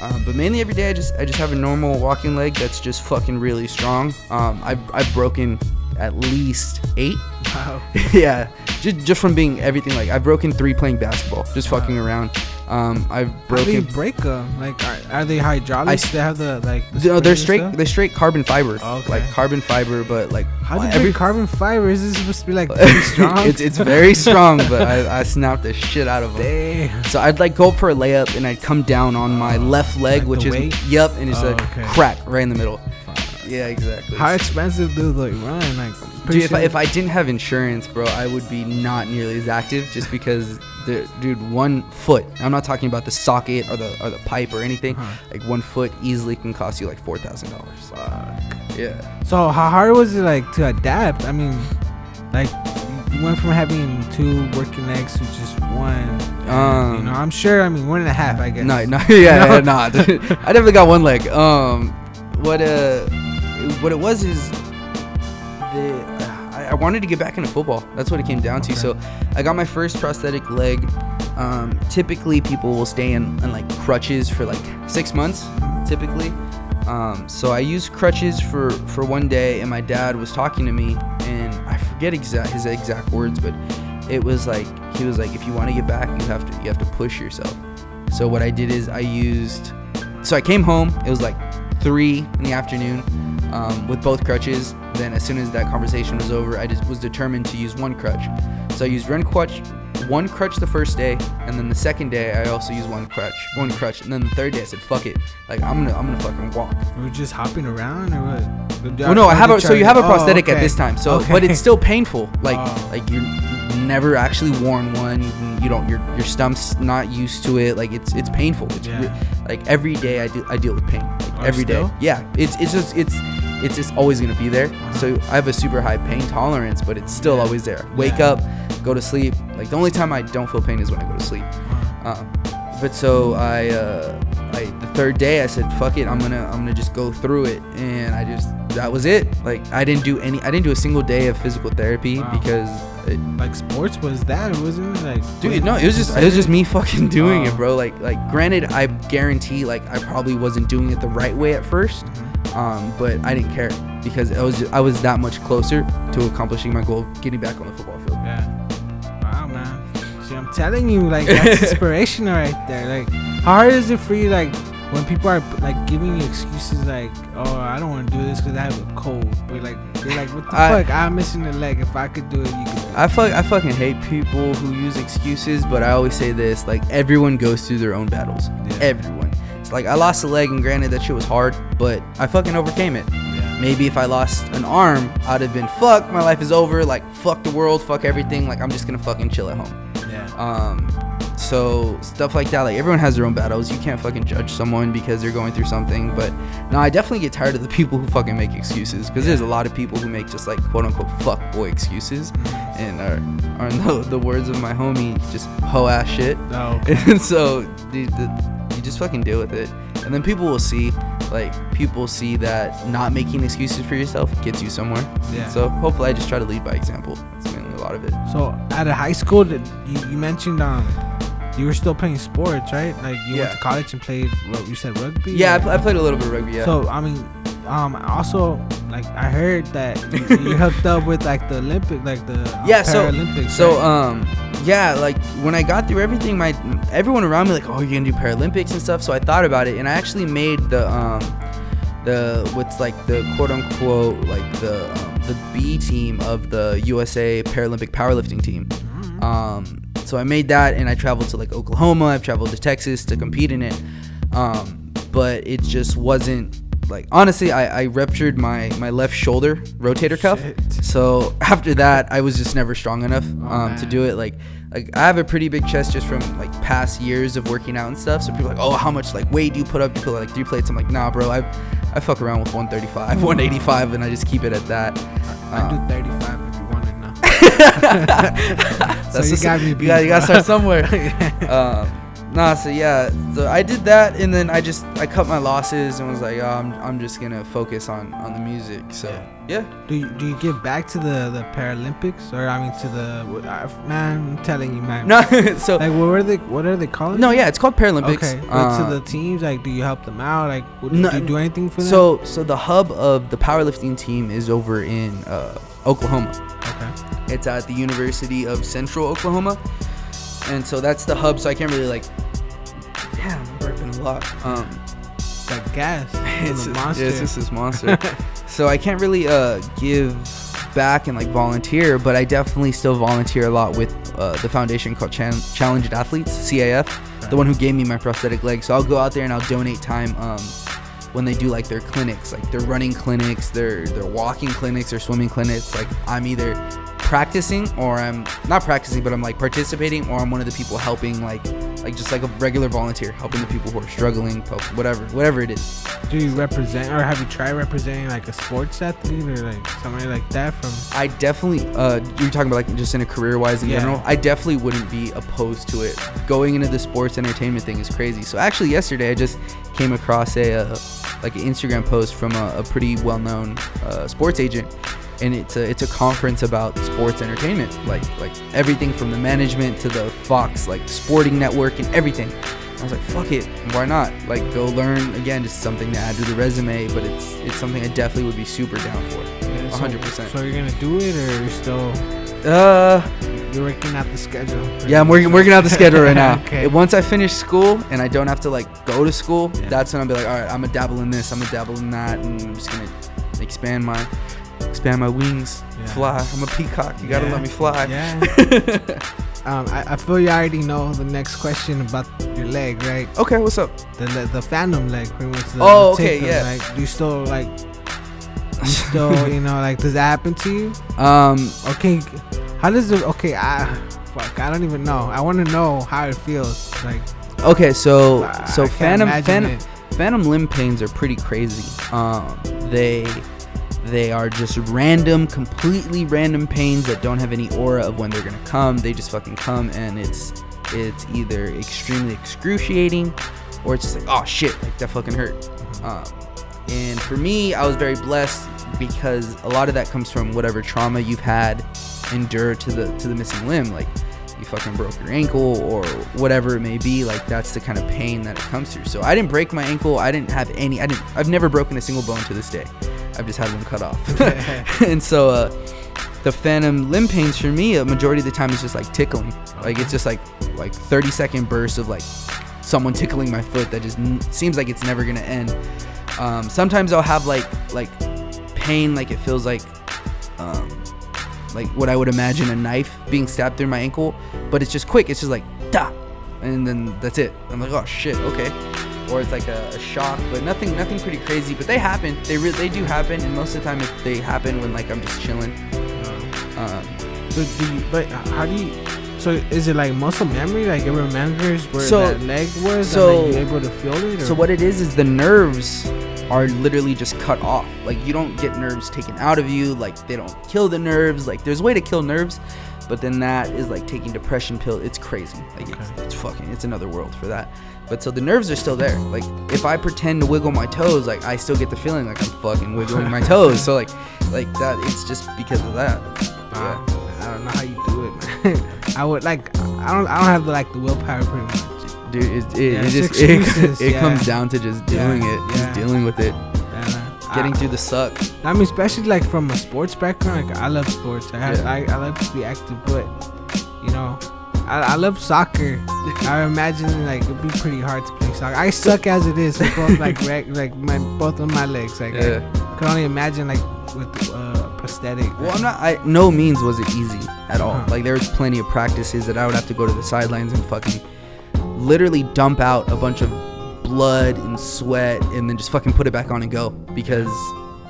[SPEAKER 3] Um, but mainly every day, I just I just have a normal walking leg that's just fucking really strong. Um, I've I've broken at least eight.
[SPEAKER 2] Wow.
[SPEAKER 3] yeah, just just from being everything. Like I've broken three playing basketball, just fucking around. Um, I've broken.
[SPEAKER 2] How do you break them? Like, are, are they hydraulics?
[SPEAKER 3] I-
[SPEAKER 2] they have the like. The
[SPEAKER 3] No, they're straight.
[SPEAKER 2] stuff?
[SPEAKER 3] They're straight carbon fiber.
[SPEAKER 2] Okay.
[SPEAKER 3] Like carbon fiber, but like
[SPEAKER 2] How do you
[SPEAKER 3] every
[SPEAKER 2] break carbon fiber? Is this supposed to be like strong?
[SPEAKER 3] it's it's very strong, but I, I snapped the shit out of them.
[SPEAKER 2] Damn.
[SPEAKER 3] So I'd like go for a layup and I'd come down on my left leg,
[SPEAKER 2] like
[SPEAKER 3] which is
[SPEAKER 2] weight?
[SPEAKER 3] yep, and it's
[SPEAKER 2] Oh,
[SPEAKER 3] a
[SPEAKER 2] okay.
[SPEAKER 3] crack right in the middle. Yeah, exactly.
[SPEAKER 2] How expensive do like run? Like, pretty
[SPEAKER 3] Dude, if, I, if I didn't have insurance, bro, I would be not nearly as active just because, the, dude, one foot. I'm not talking about the socket or the or the pipe or anything.
[SPEAKER 2] Uh-huh.
[SPEAKER 3] Like one foot easily can cost you like four thousand dollars. Yeah.
[SPEAKER 2] So how hard was it like to adapt? I mean, like you went from having two working legs to just one.
[SPEAKER 3] Um,
[SPEAKER 2] you know, I'm sure. I mean, one and a half, I guess.
[SPEAKER 3] No, no, yeah,
[SPEAKER 2] No?
[SPEAKER 3] yeah, nah. I definitely got one leg. Um, what uh, what it was is the I, I wanted to get back into football. That's what it came down to.
[SPEAKER 2] Okay.
[SPEAKER 3] So I got my first prosthetic leg. Um, typically people will stay in, in like crutches for like six months. Typically. Um, so I used crutches for for one day, and my dad was talking to me, and I forget exact his exact words, but it was like he was like, if you want to get back, you have to you have to push yourself. So what I did is I used. So I came home. It was like three in the afternoon um, with both crutches. Then as soon as that conversation was over, I just was determined to use one crutch. So I used one crutch, one crutch the first day, and then the second day I also used one crutch, one crutch, and then the third day I said, "Fuck it, like I'm gonna I'm gonna fucking walk."
[SPEAKER 2] We were just hopping around or what?
[SPEAKER 3] Well, no, I have a so you have a
[SPEAKER 2] Oh,
[SPEAKER 3] prosthetic at this time. So,
[SPEAKER 2] Okay.
[SPEAKER 3] but it's still painful. Like,
[SPEAKER 2] Oh.
[SPEAKER 3] like you're never actually worn one. You don't. Your your stomach's not used to it. Like it's it's painful. It's
[SPEAKER 2] Yeah.
[SPEAKER 3] re- like every day I do I deal with pain. Like
[SPEAKER 2] Oh,
[SPEAKER 3] every day.
[SPEAKER 2] still?
[SPEAKER 3] Yeah. It's it's just it's it's just always gonna be there. So I have a super high pain tolerance, but it's still
[SPEAKER 2] Yeah.
[SPEAKER 3] always there. Wake
[SPEAKER 2] Yeah.
[SPEAKER 3] up, go to sleep. Like the only time I don't feel pain is when I go to sleep. Um, but so I, uh, I the third day I said fuck it I'm gonna I'm gonna just go through it and I just that was it like I didn't do any I didn't do a single day of physical therapy
[SPEAKER 2] Wow.
[SPEAKER 3] because
[SPEAKER 2] Like sports was that? It wasn't like
[SPEAKER 3] dude no it was just it was just me fucking doing
[SPEAKER 2] Oh.
[SPEAKER 3] it bro like like granted I guarantee like I probably wasn't doing it the right way at first um, but I didn't care because I was just, I was that much closer to accomplishing my goal of getting back on the football field
[SPEAKER 2] Yeah. Wow, man. See, I'm telling you, like that's inspirational right there. Like, how hard is it for you, like, when people are like giving you excuses, like, "Oh, I don't want to do this because I have a cold," but like, they're like, "What the
[SPEAKER 3] I-
[SPEAKER 2] fuck? I'm missing a leg. If I could do it, you could."
[SPEAKER 3] I fuck, I fucking hate people who use excuses, but I always say this: like everyone goes through their own battles.
[SPEAKER 2] Yeah.
[SPEAKER 3] Everyone. It's like I lost a leg, and granted that shit was hard, but I fucking overcame it.
[SPEAKER 2] yeah.
[SPEAKER 3] Maybe if I lost an arm, I'd have been fuck. My life is over. Like fuck the world, fuck everything. Like I'm just gonna fucking chill at home.
[SPEAKER 2] Yeah.
[SPEAKER 3] Um, so stuff like that. Like everyone has their own battles. You can't fucking judge someone because they're going through something. But no, I definitely get tired of the people who fucking make excuses because there's a lot of people who make just like quote unquote fuck boy excuses, and are are in the, the words of my homie just hoe ass shit.
[SPEAKER 2] Oh, okay.
[SPEAKER 3] And so dude, the, you just fucking deal with it, and then people will see. Like people see that not making excuses for yourself gets you somewhere.
[SPEAKER 2] Yeah.
[SPEAKER 3] So hopefully, I just try to lead by example. That's mainly a lot of it.
[SPEAKER 2] So at a high school, did, you, you mentioned um, you were still playing sports, right? Like you
[SPEAKER 3] Yeah.
[SPEAKER 2] went to college and played. What you said, rugby.
[SPEAKER 3] Yeah, I, pl- I played a little bit of rugby. Yeah.
[SPEAKER 2] So I mean, um, also like I heard that you, you hooked up with like the Olympic, like the uh,
[SPEAKER 3] Yeah, so-
[SPEAKER 2] Paralympics.
[SPEAKER 3] So
[SPEAKER 2] right?
[SPEAKER 3] um yeah, like when I got through everything, my everyone around me like, oh, you're gonna do Paralympics and stuff. So I thought about it, and I actually made the um the what's like the quote unquote like the um, the B team of the USA Paralympic powerlifting team.
[SPEAKER 2] Mhm.
[SPEAKER 3] Um, so I made that, and I traveled to like Oklahoma. I've traveled to Texas to compete in it. Um, but it just wasn't like honestly, I, I ruptured my my left shoulder rotator cuff.
[SPEAKER 2] Shit.
[SPEAKER 3] So after that, I was just never strong enough
[SPEAKER 2] Oh,
[SPEAKER 3] um, to do it. Like like I have a pretty big chest just from like past years of working out and stuff. So people are like, oh, how much like weight do you put up? Do you put like three plates? I'm like, nah, bro. I I fuck around with 135, 185, and I just keep it at that.
[SPEAKER 2] I
[SPEAKER 3] Um,
[SPEAKER 2] do 35 if you want to know.
[SPEAKER 3] That's
[SPEAKER 2] you got me beat,
[SPEAKER 3] got, you got to start somewhere. um, nah, so yeah, so I did that, and then I just I cut my losses and was like, oh, I'm, I'm just gonna focus on on the music. So yeah,
[SPEAKER 2] do you do you give back to the the Paralympics or I mean to the man? I'm telling you, man.
[SPEAKER 3] no, so
[SPEAKER 2] Like what were they? What are they calling?
[SPEAKER 3] no, yeah, it's called Paralympics.
[SPEAKER 2] Okay,
[SPEAKER 3] Uh,
[SPEAKER 2] to the teams, like, do you help them out? Like, what,
[SPEAKER 3] No,
[SPEAKER 2] do you do anything for them?
[SPEAKER 3] so so the hub of the powerlifting team is over in uh, Oklahoma.
[SPEAKER 2] Okay,
[SPEAKER 3] It's at the University of Central Oklahoma, and so that's the hub. So I can't really like. Damn, I'm burping a lot. Um,
[SPEAKER 2] like gas.
[SPEAKER 3] it's,
[SPEAKER 2] a monster.
[SPEAKER 3] just this monster. so I can't really uh, give back and like volunteer, but I definitely still volunteer a lot with uh, the foundation called Chan- Challenged Athletes (CAF), the one who gave me my prosthetic leg. So I'll go out there and I'll donate time um, when they do like their clinics, like their running clinics, their walking clinics, or swimming clinics. Like I'm either practicing or I'm not practicing, but I'm like participating, or I'm one of the people helping, like like just like a regular volunteer, helping the people who are struggling, help- whatever, whatever it is.
[SPEAKER 2] Do you represent or have you tried representing like a sports athlete or like somebody like that from?
[SPEAKER 3] I definitely, uh, you're talking about like just in a career wise in
[SPEAKER 2] Yeah.
[SPEAKER 3] general. I definitely wouldn't be opposed to it. Going into the sports entertainment thing is crazy. So actually, yesterday I just came across a uh, like an Instagram post from a, a pretty well known uh, sports agent, and it's a it's a conference about sports entertainment, like like everything from the management to the Fox like sporting network and everything. I was like, fuck it, why not? Like, go learn again, just something to add to the resume. But it's it's something I definitely would be super down for.
[SPEAKER 2] Yeah,
[SPEAKER 3] 100%.
[SPEAKER 2] So you're gonna do it or you're still
[SPEAKER 3] Uh,
[SPEAKER 2] you're working out the schedule?
[SPEAKER 3] Yeah, I'm working working out the schedule right now.
[SPEAKER 2] okay.
[SPEAKER 3] It- Once I finish school and I don't have to like go to school,
[SPEAKER 2] Yeah.
[SPEAKER 3] that's when I'll be like, all right, I'm gonna dabble in this, I'm gonna dabble in that, and I'm just gonna expand my expand my wings,
[SPEAKER 2] Yeah.
[SPEAKER 3] fly. I'm a peacock. You gotta
[SPEAKER 2] Yeah.
[SPEAKER 3] let me fly.
[SPEAKER 2] Yeah. um, I, I feel you already know the next question about your leg, right?
[SPEAKER 3] okay, what's up?
[SPEAKER 2] The le- the phantom leg, pretty much. The,
[SPEAKER 3] Oh,
[SPEAKER 2] the
[SPEAKER 3] okay, yeah.
[SPEAKER 2] Like, do you still like? You still, you know, like, does that happen to you?
[SPEAKER 3] Um,
[SPEAKER 2] Okay, how does it? Okay, I, fuck, I don't even know. I want to know how it feels. Like,
[SPEAKER 3] okay, so
[SPEAKER 2] I-
[SPEAKER 3] so
[SPEAKER 2] I can't
[SPEAKER 3] phantom phantom
[SPEAKER 2] it.
[SPEAKER 3] phantom limb pains are pretty crazy. Um, they they are just random, completely random pains that don't have any aura of when they're gonna come. They just fucking come, and it's it's either extremely excruciating, or it's just like oh shit, like that fucking hurt. Um, and for me, I was very blessed because a lot of that comes from whatever trauma you've had endure to the to the missing limb, like you fucking broke your ankle or whatever it may be like that's the kind of pain that it comes through. So i didn't break my ankle. I didn't have any i didn't i've never broken a single bone to this day. I've just had them cut off. And so uh the phantom limb pains for me a majority of the time is just like tickling. Like it's just like like 30 second bursts of like someone tickling my foot that just n- seems like it's never gonna end. Um, sometimes i'll have like like pain like it feels like um, like what I would imagine a knife being stabbed through my ankle, but it's just quick. It's just like da, and then that's it. I'm like, oh shit, okay. Or it's like a, a shock, but nothing, nothing pretty crazy. But they happen. They re- they do happen, and most of the time it, they happen when like I'm just chilling. Um,
[SPEAKER 2] So do you, but how do you? So is it like muscle memory? Like it remembers where
[SPEAKER 3] So-
[SPEAKER 2] that leg was,
[SPEAKER 3] so-
[SPEAKER 2] and then you're able to feel it. Or?
[SPEAKER 3] So what it is is the nerves are literally just cut off. Like you don't get nerves taken out of you. Like they don't kill the nerves. Like there's a way to kill nerves, but then that is like taking depression pill. It's crazy. Like it's,
[SPEAKER 2] Okay.
[SPEAKER 3] it's fucking. It's another world for that. But so the nerves are still there. Like if I pretend to wiggle my toes, like I still get the feeling like I'm fucking wiggling my toes. So like like that. It's just because of that.
[SPEAKER 2] Wow.
[SPEAKER 3] Yeah.
[SPEAKER 2] I don't know how you do it, man. I would like. I don't. I don't have the, like the willpower, pretty much.
[SPEAKER 3] Dude, it, it,
[SPEAKER 2] Yeah,
[SPEAKER 3] it just it,
[SPEAKER 2] excuses,
[SPEAKER 3] it
[SPEAKER 2] yeah.
[SPEAKER 3] comes down to just
[SPEAKER 2] Yeah,
[SPEAKER 3] doing it,
[SPEAKER 2] yeah.
[SPEAKER 3] just dealing with it, getting
[SPEAKER 2] I,
[SPEAKER 3] through the suck.
[SPEAKER 2] I mean, especially like from a sports background. Like I love sports. I have. I, I like to be active, but you know, I, I love soccer. I imagine like it'd be pretty hard to play soccer. I suck as it is. with both like reg, like my both of my legs. Like. I could only imagine like with uh, prosthetic.
[SPEAKER 3] Well, I'm not. I no means was it easy at all.
[SPEAKER 2] Huh.
[SPEAKER 3] Like there was plenty of practices that I would have to go to the sidelines and fucking literally dump out a bunch of blood and sweat and then just fucking put it back on and go because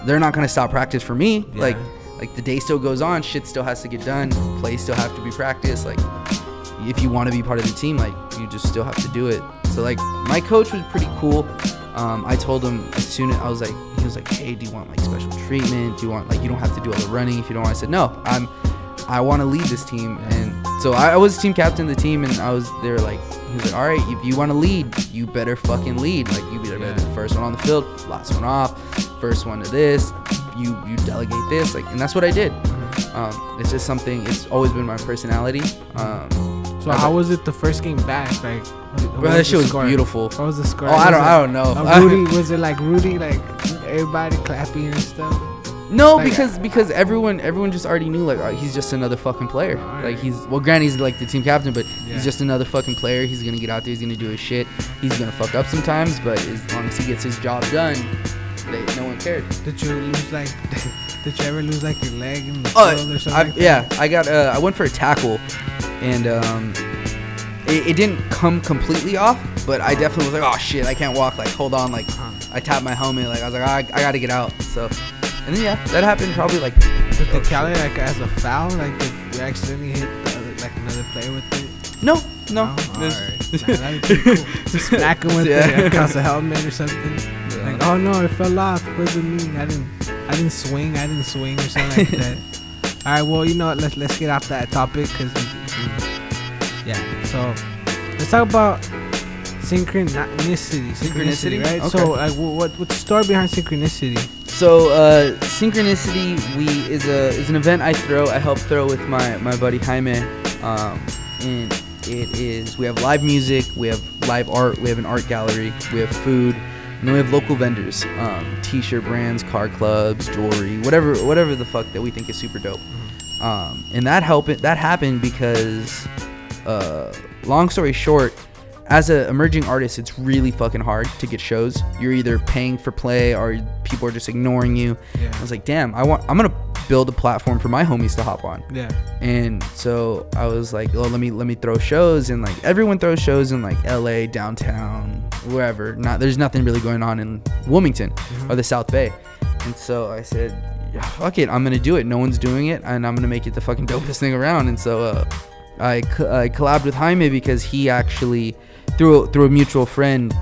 [SPEAKER 3] they're not gonna stop practice for me.
[SPEAKER 2] Yeah.
[SPEAKER 3] Like like the day still goes on, shit still has to get done, plays still have to be practiced. Like if you want to be part of the team, like you just still have to do it. So like my coach was pretty cool. Um, I told him as soon as I was like, he was like, hey, do you want like special treatment? Do you want like you don't have to do all the running if you don't want? I said no, I'm I want to lead this team, and so I, I was team captain of the team, and I was there like he was like, all right, if you want to lead, you better fucking lead. Like you better be the first one on the field, last one off, first one to this. You you delegate this, like, and that's what I did. Um, it's just something. It's always been my personality. Um,
[SPEAKER 2] So how was it the first game back? Like,
[SPEAKER 3] bro, that shit was
[SPEAKER 2] score?
[SPEAKER 3] beautiful.
[SPEAKER 2] What was the score?
[SPEAKER 3] Oh, I don't, I don't know.
[SPEAKER 2] Uh, Rudy was it like Rudy like everybody clapping and stuff?
[SPEAKER 3] No,
[SPEAKER 2] Like,
[SPEAKER 3] because because everyone everyone just already knew like oh, he's just another fucking player. Like he's well, granted he's like the team captain, but
[SPEAKER 2] Yeah.
[SPEAKER 3] he's just another fucking player. He's gonna get out there. He's gonna do his shit. He's gonna fuck up sometimes, but as long as he gets his job done, they, no one cared.
[SPEAKER 2] Did you lose like? did you ever lose like your leg in the field or something?
[SPEAKER 3] I,
[SPEAKER 2] like
[SPEAKER 3] yeah, I got uh, I went for a tackle, and um, it, it didn't come completely off, but I definitely was like, oh shit, I can't walk. Like, hold on. Like. I tapped my helmet. Like, I was like, I, I gotta get out. So, and then yeah, that happened probably like.
[SPEAKER 2] Did
[SPEAKER 3] oh,
[SPEAKER 2] count it like as a foul? Like if you accidentally hit the other, like another player with it?
[SPEAKER 3] No, no.
[SPEAKER 2] Oh, alright. Nah, that'd be cool. Just smack him with
[SPEAKER 3] Yeah.
[SPEAKER 2] it across uh, the helmet or something.
[SPEAKER 3] Yeah.
[SPEAKER 2] Like, oh no, it fell off. It wasn't me. I didn't. I didn't swing. I didn't swing or something like that. All right. Well, you know, what, let's let's get off that topic because, yeah. So let's talk about synchronicity. Synchronicity,
[SPEAKER 3] Synchronicity?
[SPEAKER 2] right?
[SPEAKER 3] Okay.
[SPEAKER 2] So, like, what what's the story behind synchronicity?
[SPEAKER 3] So uh, synchronicity we is a is an event I throw. I help throw with my my buddy Jaime, um, and it is we have live music, we have live art, we have an art gallery, we have food, and then we have local vendors, um, t-shirt brands, car clubs, jewelry, whatever whatever the fuck that we think is super dope. Um, and that help it that happened because, uh, long story short, as an emerging artist, it's really fucking hard to get shows. You're either paying for play or people are just ignoring you.
[SPEAKER 2] Yeah.
[SPEAKER 3] I was like, damn, I want, I'm gonna build a platform for my homies to hop on.
[SPEAKER 2] Yeah.
[SPEAKER 3] And so I was like, oh, let me let me throw shows, and like everyone throws shows in like L.A. downtown, wherever. Not there's nothing really going on in Wilmington or the South Bay. And so I said, fuck it, I'm gonna do it. No one's doing it, and I'm gonna make it the fucking dopest thing around. And so uh, I co- I collabed with Jaime because he actually through a, through a mutual friend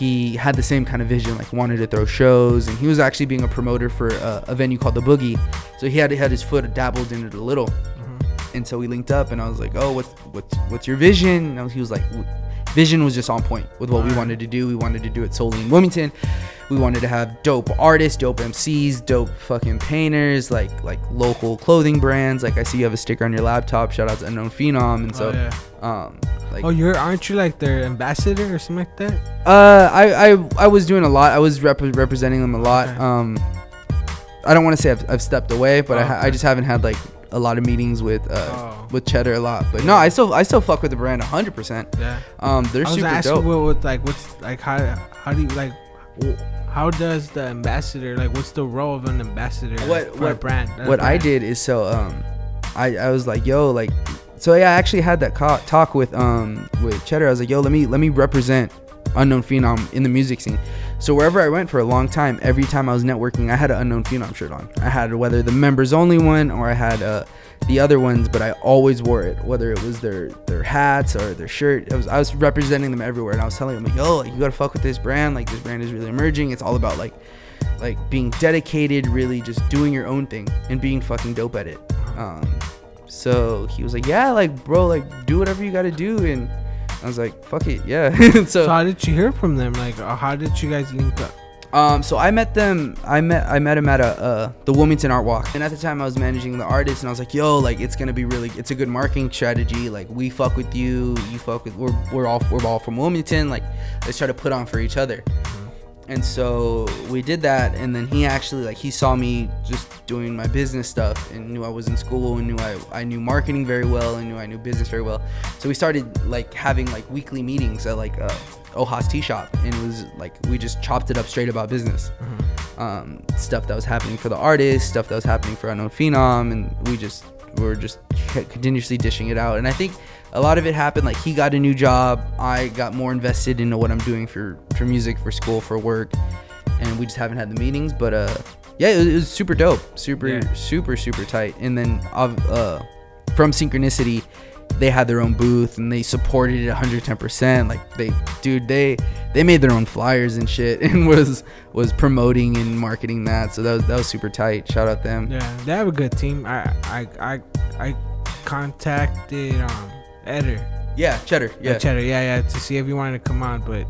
[SPEAKER 3] he had the same kind of vision like wanted to throw shows. And he was actually being a promoter for a, a venue called the boogie. So he had had his foot dabbled in it a little mm-hmm. and so we linked up and i was like oh what's what's what's your vision? And he was like "W- vision was just on point with what we wanted to do we wanted to do it solely in wilmington we wanted to have dope artists dope mcs dope fucking painters like like local clothing brands like i see you have a sticker on your laptop shout out to unknown phenom and so
[SPEAKER 2] oh, yeah.
[SPEAKER 3] um like
[SPEAKER 2] Oh, you're aren't you like their ambassador or something like that?
[SPEAKER 3] uh, I, I I was doing a lot. I was rep- representing them a lot.
[SPEAKER 2] Okay.
[SPEAKER 3] Um, I don't want to say I've, I've stepped away, but I,
[SPEAKER 2] Oh,
[SPEAKER 3] I
[SPEAKER 2] okay.
[SPEAKER 3] just haven't had like a lot of meetings with uh,
[SPEAKER 2] Oh.
[SPEAKER 3] with Cheddar a lot. But no, I still I still fuck with the brand 100. percent
[SPEAKER 2] Yeah.
[SPEAKER 3] Um, they're
[SPEAKER 2] I was
[SPEAKER 3] super
[SPEAKER 2] asking
[SPEAKER 3] dope.
[SPEAKER 2] what, what like what's like how how do you like how does the ambassador like what's the role of an ambassador
[SPEAKER 3] What-
[SPEAKER 2] like, for a
[SPEAKER 3] what-
[SPEAKER 2] brand?
[SPEAKER 3] what I did is so um, I I was like yo like, so yeah I actually had that co- talk with um with Cheddar. I was like yo let me let me represent unknown phenom in the music scene. So wherever I went for a long time, every time I was networking, I had an unknown phenom shirt on. I had whether the members only one or I had uh, the other ones, but I always wore it. Whether it was their their hats or their shirt, was I was representing them everywhere, and I was telling them like, yo, you gotta fuck with this brand. Like this brand is really emerging. It's all about like like being dedicated, really just doing your own thing and being fucking dope at it. Um, so he was like, yeah, like bro, like do whatever you gotta do, and I was like, fuck it, yeah. so
[SPEAKER 2] So how did you hear from them? Like, how did you guys link up?
[SPEAKER 3] Um, so I met them. I met I met him at a uh, the Wilmington Art Walk, and at the time I was managing the artist, and I was like, "Yo, like it's gonna be really, it's a good marketing strategy. Like we fuck with you, you fuck with we're we're all we're all from Wilmington. Like let's try to put on for each other." And so we did that, and then he actually like he saw me just doing my business stuff, and knew I was in school, and knew I I knew marketing very well, and knew I knew business very well. So we started like having like weekly meetings at like uh, Ojas Tea Shop, and it was like we just chopped it up straight about business, um, stuff that was happening for the artist, stuff that was happening for Unknown Phenom, and we just we were just continuously dishing it out. And I think a lot of it happened like he got a new job, I got more invested into what I'm doing for for music, for school, for work, and we just haven't had the meetings. But uh, yeah, it was, it was super dope, super
[SPEAKER 2] Yeah.
[SPEAKER 3] super super tight. And then uh, from Synchronicity they had their own booth and they supported it 110% like they dude they they made their own flyers and shit and was was promoting and marketing that so that was that was super tight shout out them
[SPEAKER 2] Yeah, they have a good team. I I I I contacted um
[SPEAKER 3] Yeah cheddar
[SPEAKER 2] Yeah.
[SPEAKER 3] yeah
[SPEAKER 2] Cheddar, yeah, yeah, to see if he wanted to come on, but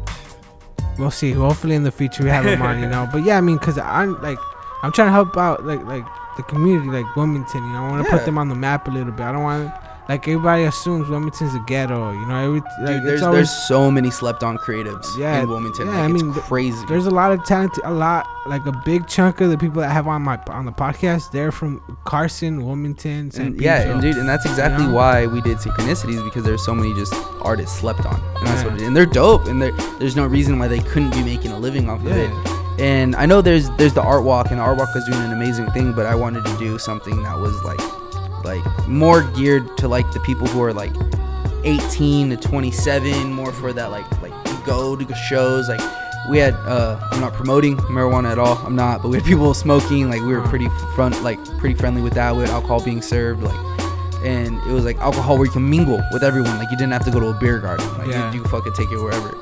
[SPEAKER 2] we'll see. Hopefully in the future we have him on, you know. But yeah, I mean, cause I'm like, I'm trying to help out like like the community, like Wilmington. You know, I want to
[SPEAKER 3] Yeah.
[SPEAKER 2] put them on the map a little bit. I don't want like everybody assumes Wilmington's a ghetto. You know, every like
[SPEAKER 3] Dude, there's
[SPEAKER 2] always
[SPEAKER 3] there's so many slept on creatives
[SPEAKER 2] Yeah,
[SPEAKER 3] in Wilmington.
[SPEAKER 2] yeah,
[SPEAKER 3] like,
[SPEAKER 2] I mean,
[SPEAKER 3] crazy.
[SPEAKER 2] there's a lot of talent, a lot like a big chunk of the people that I have on my on the podcast. They're from Carson, Wilmington, San
[SPEAKER 3] and, yeah, and dude, and that's exactly
[SPEAKER 2] know?
[SPEAKER 3] why we did synchronicities because there's so many just artists slept on, and that's
[SPEAKER 2] Yeah.
[SPEAKER 3] what it is. And they're dope, and there there's no reason why they couldn't be making a living off of it. And I know there's there's the art walk, and the art walk is doing an amazing thing, but I wanted to do something that was like like more geared to like the people who are like 18 to 27, more for that like like go to shows. Like we had, uh, I'm not promoting marijuana at all. I'm not, but we had people smoking. Like we were pretty front, like pretty friendly with that. With alcohol being served, like. And it was like alcohol where you can mingle with everyone. Like you didn't have to go to a beer garden. Like
[SPEAKER 2] Yeah.
[SPEAKER 3] you, you fucking take it wherever.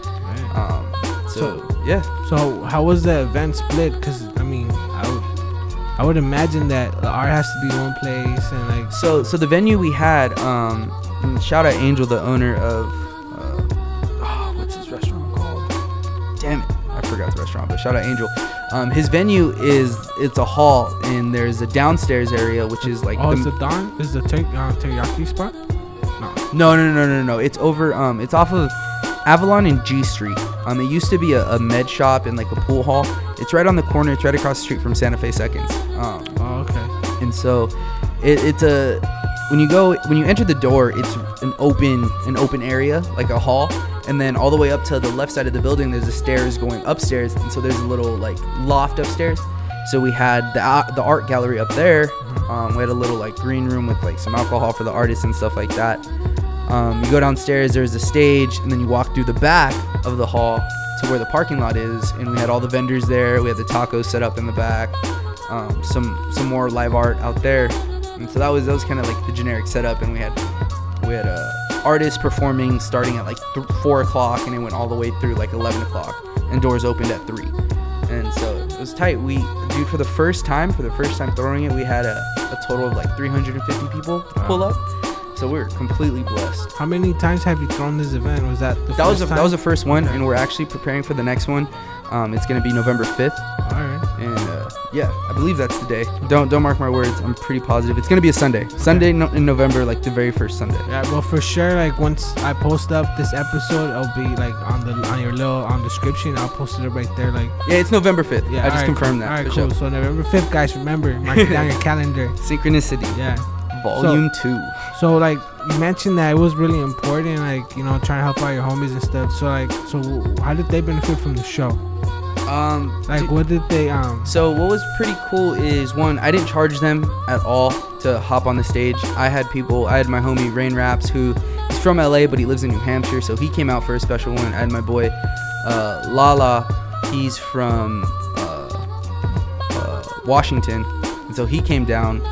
[SPEAKER 3] Um, so, yeah,
[SPEAKER 2] So how was the event split? Because I mean, I I would imagine that the art has to be one place and like.
[SPEAKER 3] So so the venue we had, um, shout out Angel, the owner of, uh, oh, what's his restaurant called? Damn it, I forgot the restaurant. But shout out Angel. Um, his venue is it's a hall, and there's a downstairs area which is like
[SPEAKER 2] oh,
[SPEAKER 3] the,
[SPEAKER 2] it's the Don. Is the ter- uh, teriyaki spot? No.
[SPEAKER 3] no no no no no. It's over. Um, it's off of Avalon and G Street. Um, it used to be a, a med shop and like a pool hall. It's right on the corner. It's right across the street from Santa Fe Seconds. Um,
[SPEAKER 2] Oh, okay.
[SPEAKER 3] and so it, it's a when you go when you enter the door it's an open an open area like a hall and then all the way up to the left side of the building there's a stairs going upstairs and so there's a little like loft upstairs so we had the, art- the art gallery up there um, we had a little like green room with like some alcohol for the artists and stuff like that um, you go downstairs there's a stage and then you walk through the back of the hall to where the parking lot is and we had all the vendors there. We had the tacos set up in the back um, some some more live art out there. And so that was that was kind of like the generic setup and we had we had uh, artists performing starting at like th- four o'clock and it went all the way through like 11 o'clock and doors opened at three. And so it was tight. We dude for the first time for the first time throwing it we had a, a total of like 350 people pull up so we're completely blessed
[SPEAKER 2] How many times have you thrown this event? Was that the
[SPEAKER 3] that was
[SPEAKER 2] first
[SPEAKER 3] a,
[SPEAKER 2] time?
[SPEAKER 3] that was the first one
[SPEAKER 2] Okay.
[SPEAKER 3] and we're actually preparing for the next one um, it's gonna be november 5th
[SPEAKER 2] All right.
[SPEAKER 3] and uh, yeah, I believe that's the day. Don't don't mark my words. I'm pretty positive it's gonna be a Sunday. Sunday no, in November, like the very first Sunday.
[SPEAKER 2] Yeah, well, for sure. Like once I post up this episode, it'll be like on the on your little um, description. I'll post it right there. Like
[SPEAKER 3] Yeah, it's November 5th.
[SPEAKER 2] yeah,
[SPEAKER 3] I just
[SPEAKER 2] alright,
[SPEAKER 3] confirmed
[SPEAKER 2] cool.
[SPEAKER 3] that.
[SPEAKER 2] All right, cool.
[SPEAKER 3] sure.
[SPEAKER 2] So November fifth, guys. Remember, mark it down your calendar.
[SPEAKER 3] Synchronicity,
[SPEAKER 2] Yeah.
[SPEAKER 3] Volume Two.
[SPEAKER 2] So like you mentioned that it was really important, like you know, trying to help out your homies and stuff. So like, so how did they benefit from the show?
[SPEAKER 3] Um,
[SPEAKER 2] Like,
[SPEAKER 3] dude,
[SPEAKER 2] what did they um?
[SPEAKER 3] so what was pretty cool is one, I didn't charge them at all to hop on the stage. I had people. I had my homie Rain Raps, who is from LA, but he lives in New Hampshire, so he came out for a special one. I had my boy uh, Lala. He's from uh, uh, Washington, and so he came down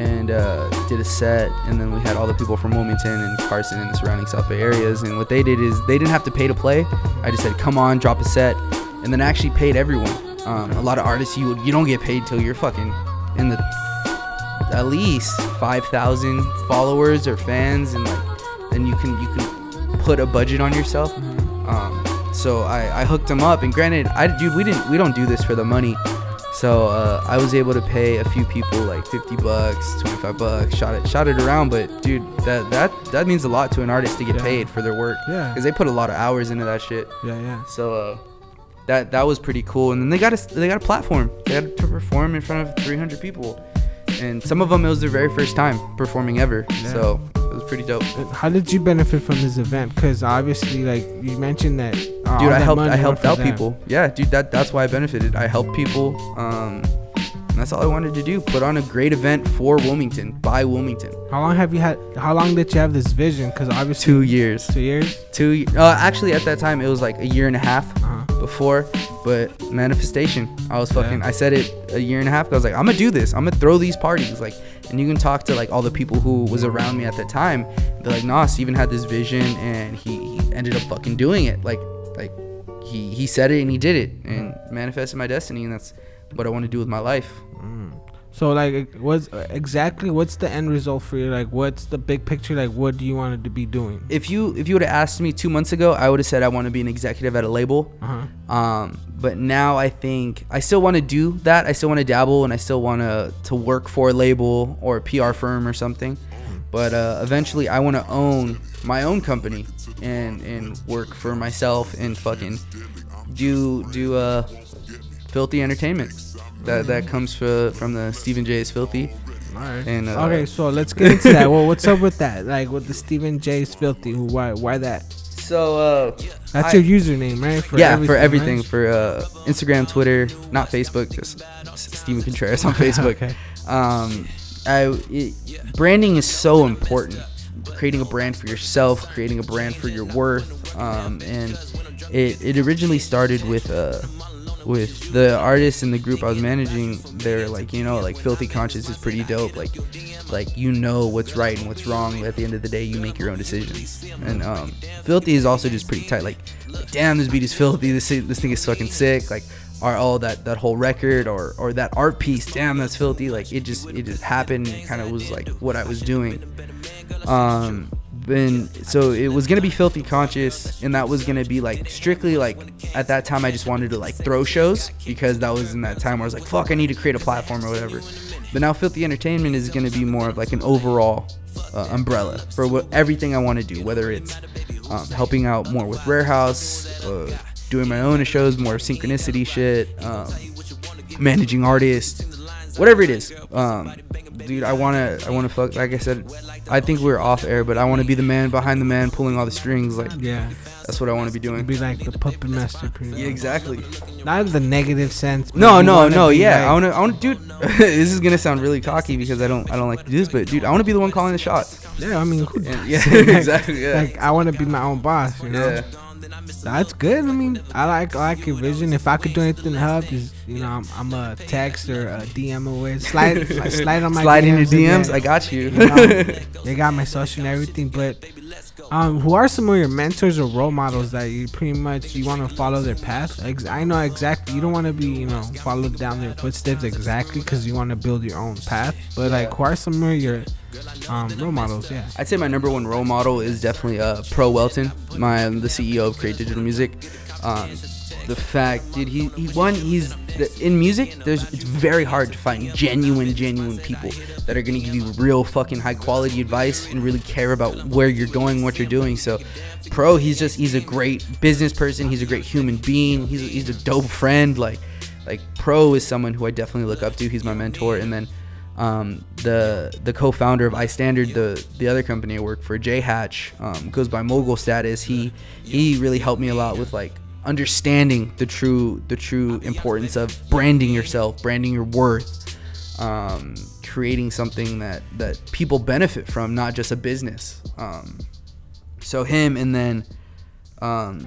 [SPEAKER 3] and uh, did a set. And then we had all the people from Wilmington and Carson and the surrounding South Bay areas. And what they did is they didn't have to pay to play. I just said, "Come on, drop a set," and then I actually paid everyone. Um, a lot of artists, you you don't get paid till you're fucking in the at least five thousand followers or fans, and like then you can you can put a budget on yourself. Um, so I, I hooked them up, and granted, I dude, we didn't we don't do this for the money. So uh, I was able to pay a few people like 50 bucks, 25 bucks, shot it shot it around. But dude, that that that means a lot to an artist to get
[SPEAKER 2] Yeah.
[SPEAKER 3] paid for their work
[SPEAKER 2] Yeah.
[SPEAKER 3] because they put a lot of hours into that shit.
[SPEAKER 2] Yeah, yeah.
[SPEAKER 3] So uh, that that was pretty cool. And then they got a they got a platform. They had to perform in front of 300 people, and some of them it was their very first time performing ever.
[SPEAKER 2] Yeah.
[SPEAKER 3] So it was pretty dope.
[SPEAKER 2] How did you benefit from this event? Because obviously, like you mentioned that. Uh,
[SPEAKER 3] dude, I helped I helped out people. Yeah, dude, that that's why I benefited. I helped people. Um, and that's all I wanted to do. Put on a great event for Wilmington by Wilmington.
[SPEAKER 2] How long have you had? How long did you have this vision? Because obviously,
[SPEAKER 3] Two years.
[SPEAKER 2] two years.
[SPEAKER 3] Two. Uh, actually, at that time it was like a year and a half
[SPEAKER 2] Uh-huh.
[SPEAKER 3] before. But manifestation, I was fucking.
[SPEAKER 2] Yeah.
[SPEAKER 3] I said it a year and a half. ago. I was like, I'm gonna do this. I'm gonna throw these parties. Like, and you can talk to like all the people who was around me at the time. They're like, Nah, Steven had this vision, and he, he ended up fucking doing it. Like, like he he said it and he did it, and manifested my destiny, and that's what I want to do with my life.
[SPEAKER 2] So like, what's exactly what's the end result for you? Like, what's the big picture? Like, what do you want to be doing?
[SPEAKER 3] If you if you would have asked me two months ago, I would have said I want to be an executive at a label.
[SPEAKER 2] Uh huh.
[SPEAKER 3] Um, but now I think I still want to do that. I still want to dabble, and I still want to to work for a label or a PR firm or something. But uh, eventually, I want to own my own company and and work for myself and fucking do do uh filthy entertainment. That that comes for, from the Steven J. is filthy.
[SPEAKER 2] All right.
[SPEAKER 3] And, uh,
[SPEAKER 2] okay, so let's get into that. Well, what's up with that? Like with the Steven J's filthy. Why? Why that?
[SPEAKER 3] So uh,
[SPEAKER 2] That's
[SPEAKER 3] I-
[SPEAKER 2] your username, right?
[SPEAKER 3] yeah, for everything,
[SPEAKER 2] right?
[SPEAKER 3] for uh, Instagram, Twitter, not Facebook, just Steven Contreras on Facebook.
[SPEAKER 2] Okay.
[SPEAKER 3] Um, I it, branding is so important. creating a brand for yourself, creating a brand for your worth. Um, and it, it originally started with uh, with the artists in the group I was managing. They're like, you know, like Filthy Conscious is pretty dope. Like, like you know what's right and what's wrong. At the end of the day, you make your own decisions. And um, Filthy is also just pretty tight. Like, like, damn, this beat is filthy. This this thing is fucking sick. Like, are all that that whole record or or that art piece damn that's filthy. Like it just it just happened kind of was like what i was doing. Um and so it was gonna be filthy conscious and that was gonna be like strictly like at that time i just wanted to like throw shows because that was in that time where i was like fuck i need to create a platform or whatever. But now filthy entertainment is gonna be more of like an overall uh, umbrella for what everything i want to do whether it's um, helping out more with rare house uh, doing my own shows, more synchronicity shit, um, managing artists, whatever it is. Um, dude, I wanna, I wanna fuck. Like I said, I think we are off air, but I want to be the man behind the man, pulling all the strings. Like,
[SPEAKER 2] Yeah.
[SPEAKER 3] that's what I want to be doing.
[SPEAKER 2] Be like the puppet master, pretty
[SPEAKER 3] Yeah, exactly.
[SPEAKER 2] Not in the negative sense.
[SPEAKER 3] No, no, no. Yeah, I wanna, I wanna, dude. this is gonna sound really cocky because I don't, I don't like to do this, but dude, I wanna be the one calling the shots.
[SPEAKER 2] Yeah, I mean, who
[SPEAKER 3] yeah,
[SPEAKER 2] Like-
[SPEAKER 3] exactly. Yeah.
[SPEAKER 2] Like I want to be my own boss, you know.
[SPEAKER 3] yeah.
[SPEAKER 2] That's good. I mean, I like I like your vision. If I could do anything to help, is you know, I'm, I'm a text or a DM away. Slide, slide, slide on my
[SPEAKER 3] Slide in your
[SPEAKER 2] DMs and
[SPEAKER 3] DMs.
[SPEAKER 2] then,
[SPEAKER 3] I got you.
[SPEAKER 2] you know, they got my social and everything. But um, who are some of your mentors or role models that you pretty much you want to follow their path? I know exactly. You don't want to be you know follow down their footsteps exactly because you want to build your own path. But like, who are some of your um, role models? Yeah.
[SPEAKER 3] I'd say my number one role model is definitely uh, Pro Welton, my the CEO of Create Digital Music. Um, the fact, dude, he, he one he's the, in music. There's it's very hard to find genuine, genuine people that are gonna give you real fucking high quality advice and really care about where you're going, what you're doing. So, Pro, he's just he's a great business person. He's a great human being. He's he's a dope friend. Like like Pro is someone who I definitely look up to. He's my mentor, and then um, the the co-founder of iStandard, the the other company I work for, Jay Hatch, um, goes by Mogul status. He he really helped me a lot with like understanding the true the true importance of branding yourself, branding your worth, um, creating something that that people benefit from, not just a business. Um, so him, and then um,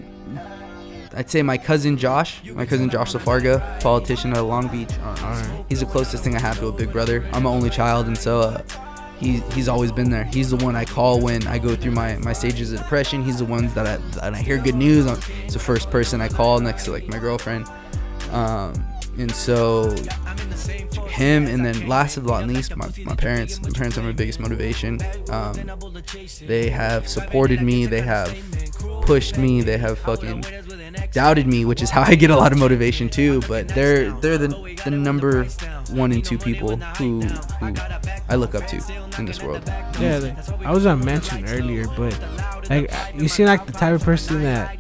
[SPEAKER 3] I'd say my cousin Josh, my cousin Josh Lafarga, politician out of Long Beach. Um, He's the closest thing I have to a big brother. I'm an only child, and so uh, he, he's always been there. He's the one I call when I go through my, my stages of depression. He's the ones that I, that I hear good news. on. He's the first person I call next to like my girlfriend. Um, and so him, and then last but not least, my, my parents. My parents are my biggest motivation. Um, they have supported me. They have pushed me. They have fucking doubted me, which is how I get a lot of motivation too. But they're they're the the number one and two people who who I look up to in this world.
[SPEAKER 2] Yeah, I was gonna mention earlier, but like you seem like the type of person that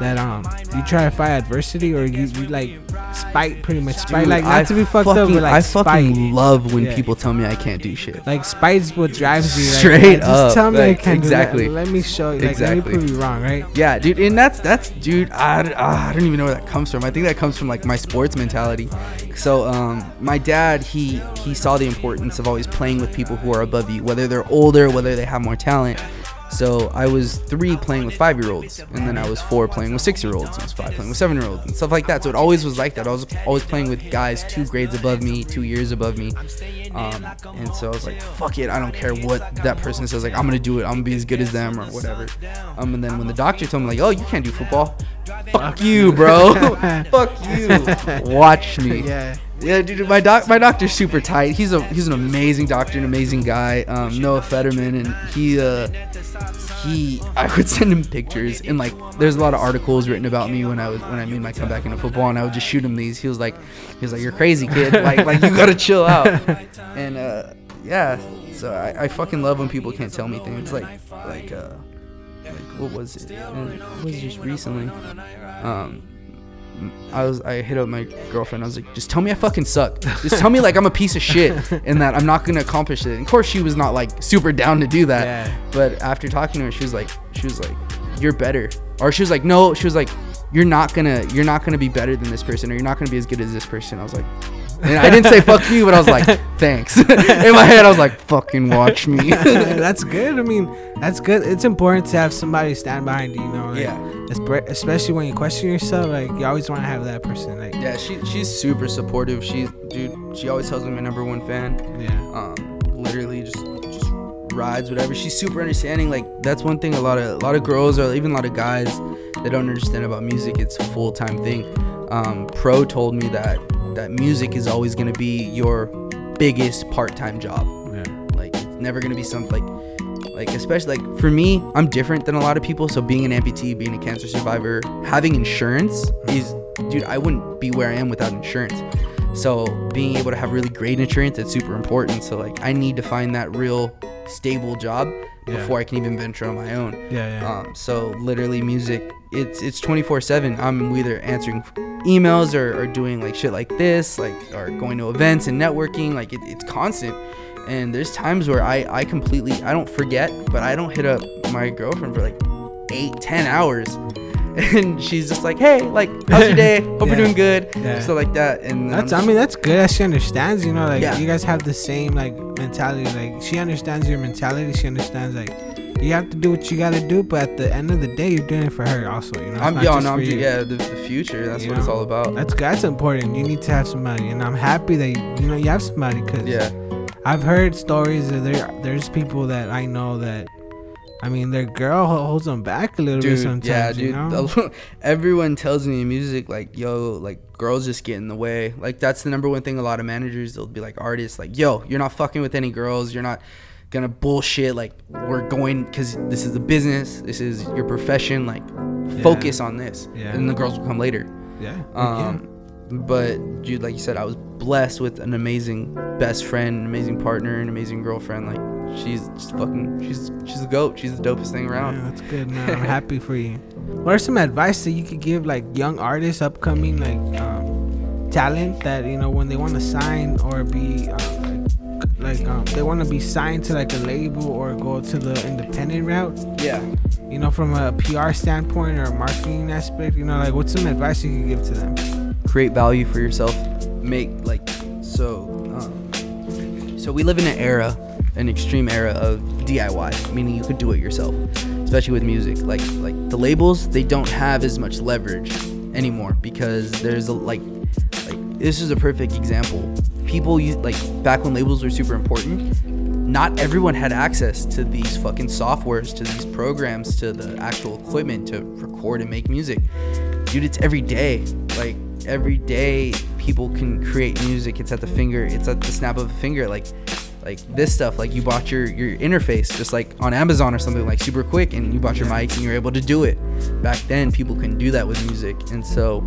[SPEAKER 2] that um you try to fight adversity or you, you like spite pretty much spite
[SPEAKER 3] Dude,
[SPEAKER 2] like not
[SPEAKER 3] I
[SPEAKER 2] to be fucked up
[SPEAKER 3] fucking-
[SPEAKER 2] but like
[SPEAKER 3] I
[SPEAKER 2] spite
[SPEAKER 3] fucking love when
[SPEAKER 2] Yeah.
[SPEAKER 3] people tell me I can't do shit.
[SPEAKER 2] like spite's what drives like,
[SPEAKER 3] Straight
[SPEAKER 2] just
[SPEAKER 3] up,
[SPEAKER 2] tell me
[SPEAKER 3] like,
[SPEAKER 2] I can't
[SPEAKER 3] exactly.
[SPEAKER 2] do that. let me show you like
[SPEAKER 3] Exactly.
[SPEAKER 2] let me prove you wrong right
[SPEAKER 3] Yeah, dude, and that's that's dude. I, I don't even know where that comes from. I think that comes from like my sports mentality. So, um, my dad, he he saw the importance of always playing with people who are above you, whether they're older, whether they have more talent. So I was three playing with five year olds, and then I was four playing with six year olds, and I was five playing with seven year olds, and stuff like that. So it always was like that. I was always playing with guys two grades above me, two years above me, um, and so I was like, fuck it, I don't care what that person says. Like I'm gonna do it. I'm gonna be as good as them or whatever. Um, and then when the doctor told me like, oh, you can't do football. Fuck you, bro. Fuck you. Watch me.
[SPEAKER 2] yeah
[SPEAKER 3] Yeah, dude, my doc, my doctor's super tight. He's a he's an amazing doctor, an amazing guy. Um, Noah Federman, and he uh, he I would send him pictures, and like there's a lot of articles written about me when I was when I made my comeback into football, and I would just shoot him these. He was like, he was like, you're crazy, kid. Like like you gotta chill out. And uh, yeah, so I, I fucking love when people can't tell me things like like uh, like what was it? It was just recently. Um, I was I hit up my girlfriend. I was like, just tell me I fucking suck. Just tell me like I'm a piece of shit and that I'm not gonna accomplish it. And of course, she was not like super down to do that.
[SPEAKER 2] Yeah.
[SPEAKER 3] But after talking to her, she was like, she was like, you're better. Or she was like, no. She was like, you're not gonna you're not gonna be better than this person, or you're not gonna be as good as this person. I was like, thanks. And I didn't say fuck you, but I was like, thanks. In my head, I was like, fucking watch me.
[SPEAKER 2] that's good. I mean, that's good. It's important to have somebody stand behind you. You know, like,
[SPEAKER 3] Yeah.
[SPEAKER 2] Especially when you question yourself, like you always want to have that person. Like,
[SPEAKER 3] yeah, she she's super supportive. She's dude. She always tells me my number one fan.
[SPEAKER 2] yeah,
[SPEAKER 3] um, literally just just rides whatever. She's super understanding. Like that's one thing a lot of a lot of girls or even a lot of guys that don't understand about music. It's a full time thing. Um, Pro told me that that music is always gonna be your biggest part time job.
[SPEAKER 2] yeah,
[SPEAKER 3] Like it's never gonna be something like like especially like for me, I'm different than a lot of people. So being an amputee, being a cancer survivor, having insurance is dude, I wouldn't be where I am without insurance. So being able to have really great insurance, it's super important. So like I need to find that real stable job
[SPEAKER 2] Yeah.
[SPEAKER 3] before I can even venture on my own.
[SPEAKER 2] yeah, yeah.
[SPEAKER 3] Um, so literally music, it's it's 24/7. I'm either answering emails or, or doing like shit like this, like or going to events and networking. Like it, it's constant. And there's times where I I completely I don't forget, but I don't hit up my girlfriend for like eight ten hours. And she's just like, hey, like, how's your day? Hope
[SPEAKER 2] Yeah.
[SPEAKER 3] you're doing good.
[SPEAKER 2] Yeah.
[SPEAKER 3] Stuff like that. And um,
[SPEAKER 2] That's.
[SPEAKER 3] I'm
[SPEAKER 2] I mean, that's good. That she understands. You know, like
[SPEAKER 3] Yeah.
[SPEAKER 2] you guys have the same like mentality. Like she understands your mentality. She understands like you have to do what you gotta do. But at the end of the day, you're doing it for her also. You know,
[SPEAKER 3] I'm yo, no, I'm
[SPEAKER 2] you.
[SPEAKER 3] yeah, the, the future. That's
[SPEAKER 2] You
[SPEAKER 3] what it's all about.
[SPEAKER 2] That's that's important. You need to have somebody, and I'm happy that you, you know you have somebody because
[SPEAKER 3] yeah.
[SPEAKER 2] I've heard stories that there there's people that I know that, I mean, their girl holds them back a little bit sometimes.
[SPEAKER 3] yeah
[SPEAKER 2] you
[SPEAKER 3] dude
[SPEAKER 2] know?
[SPEAKER 3] the- everyone tells me in music like yo like girls just get in the way like that's the number one thing a lot of managers they'll be like artists like yo you're not fucking with any girls you're not gonna bullshit like we're going because this is a business this is your profession like focus on this
[SPEAKER 2] Yeah.
[SPEAKER 3] and the girls will come later
[SPEAKER 2] yeah.
[SPEAKER 3] um but dude like you said i was blessed with an amazing best friend an amazing partner an amazing girlfriend like she's just fucking she's she's the goat she's the dopest thing around
[SPEAKER 2] Yeah, that's good, man. I'm happy for you. What are some advice that you could give like young artists, upcoming like um, talent that you know when they want to sign or be um, like, like um, they want to be signed to like a label or go to the independent route?
[SPEAKER 3] yeah
[SPEAKER 2] You know, from a PR standpoint or a marketing aspect, you know, like what's some advice you could give to them?
[SPEAKER 3] create value for yourself make like so um, so we live in an era an extreme era of diy meaning you could do it yourself especially with music like like the labels they don't have as much leverage anymore because there's a like like this is a perfect example. People use like back when labels were super important not everyone had access to these fucking softwares to these programs to the actual equipment to record and make music. Dude it's every day. Like every day people can create music. It's at the finger it's at the snap of a finger. Like like this stuff like you bought your your interface just like on amazon or something like super quick and you bought your mics and you're able to do it. Back then people couldn't do that with music and so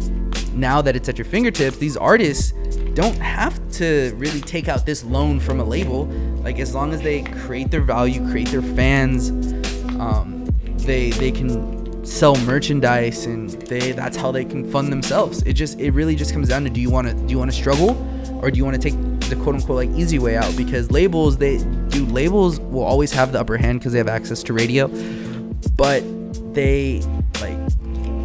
[SPEAKER 3] now that it's at your fingertips these artists don't have to really take out this loan from a label. Like as long as they create their value create their fans um, they they can sell merchandise and they that's how they can fund themselves. It just it really just comes down to do you want to do you want to struggle? Or do you want to take the quote unquote like easy way out? Because labels they do labels will always have the upper hand because they have access to radio. But they like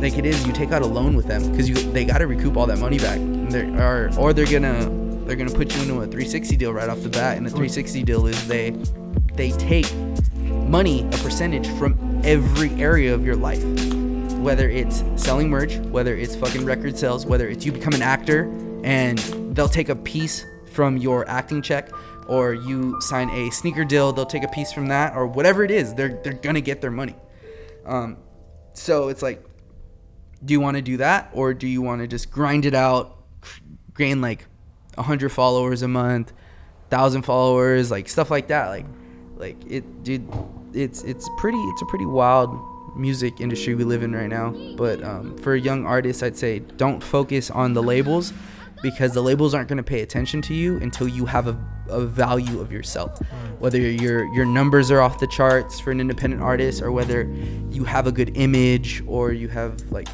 [SPEAKER 3] like it is you take out a loan with them because you they got to recoup all that money back. They're, or or they're gonna they're gonna put you into a 360 deal right off the bat. And the 360 deal is they they take money a percentage from every area of your life. Whether it's selling merch whether it's fucking record sales whether it's you become an actor and they'll take a piece from your acting check or you sign a sneaker deal they'll take a piece from that or whatever it is they're they're gonna get their money. Um, so it's like do you want to do that or do you want to just grind it out gain like 100 followers a month 1000 followers like stuff like that? Like like it dude it's it's pretty it's a pretty wild music industry we live in right now. But um, for young artists i'd say don't focus on the labels because the labels aren't going to pay attention to you until you have a, a value of yourself. Whether your your numbers are off the charts for an independent artist or whether you have a good image or you have like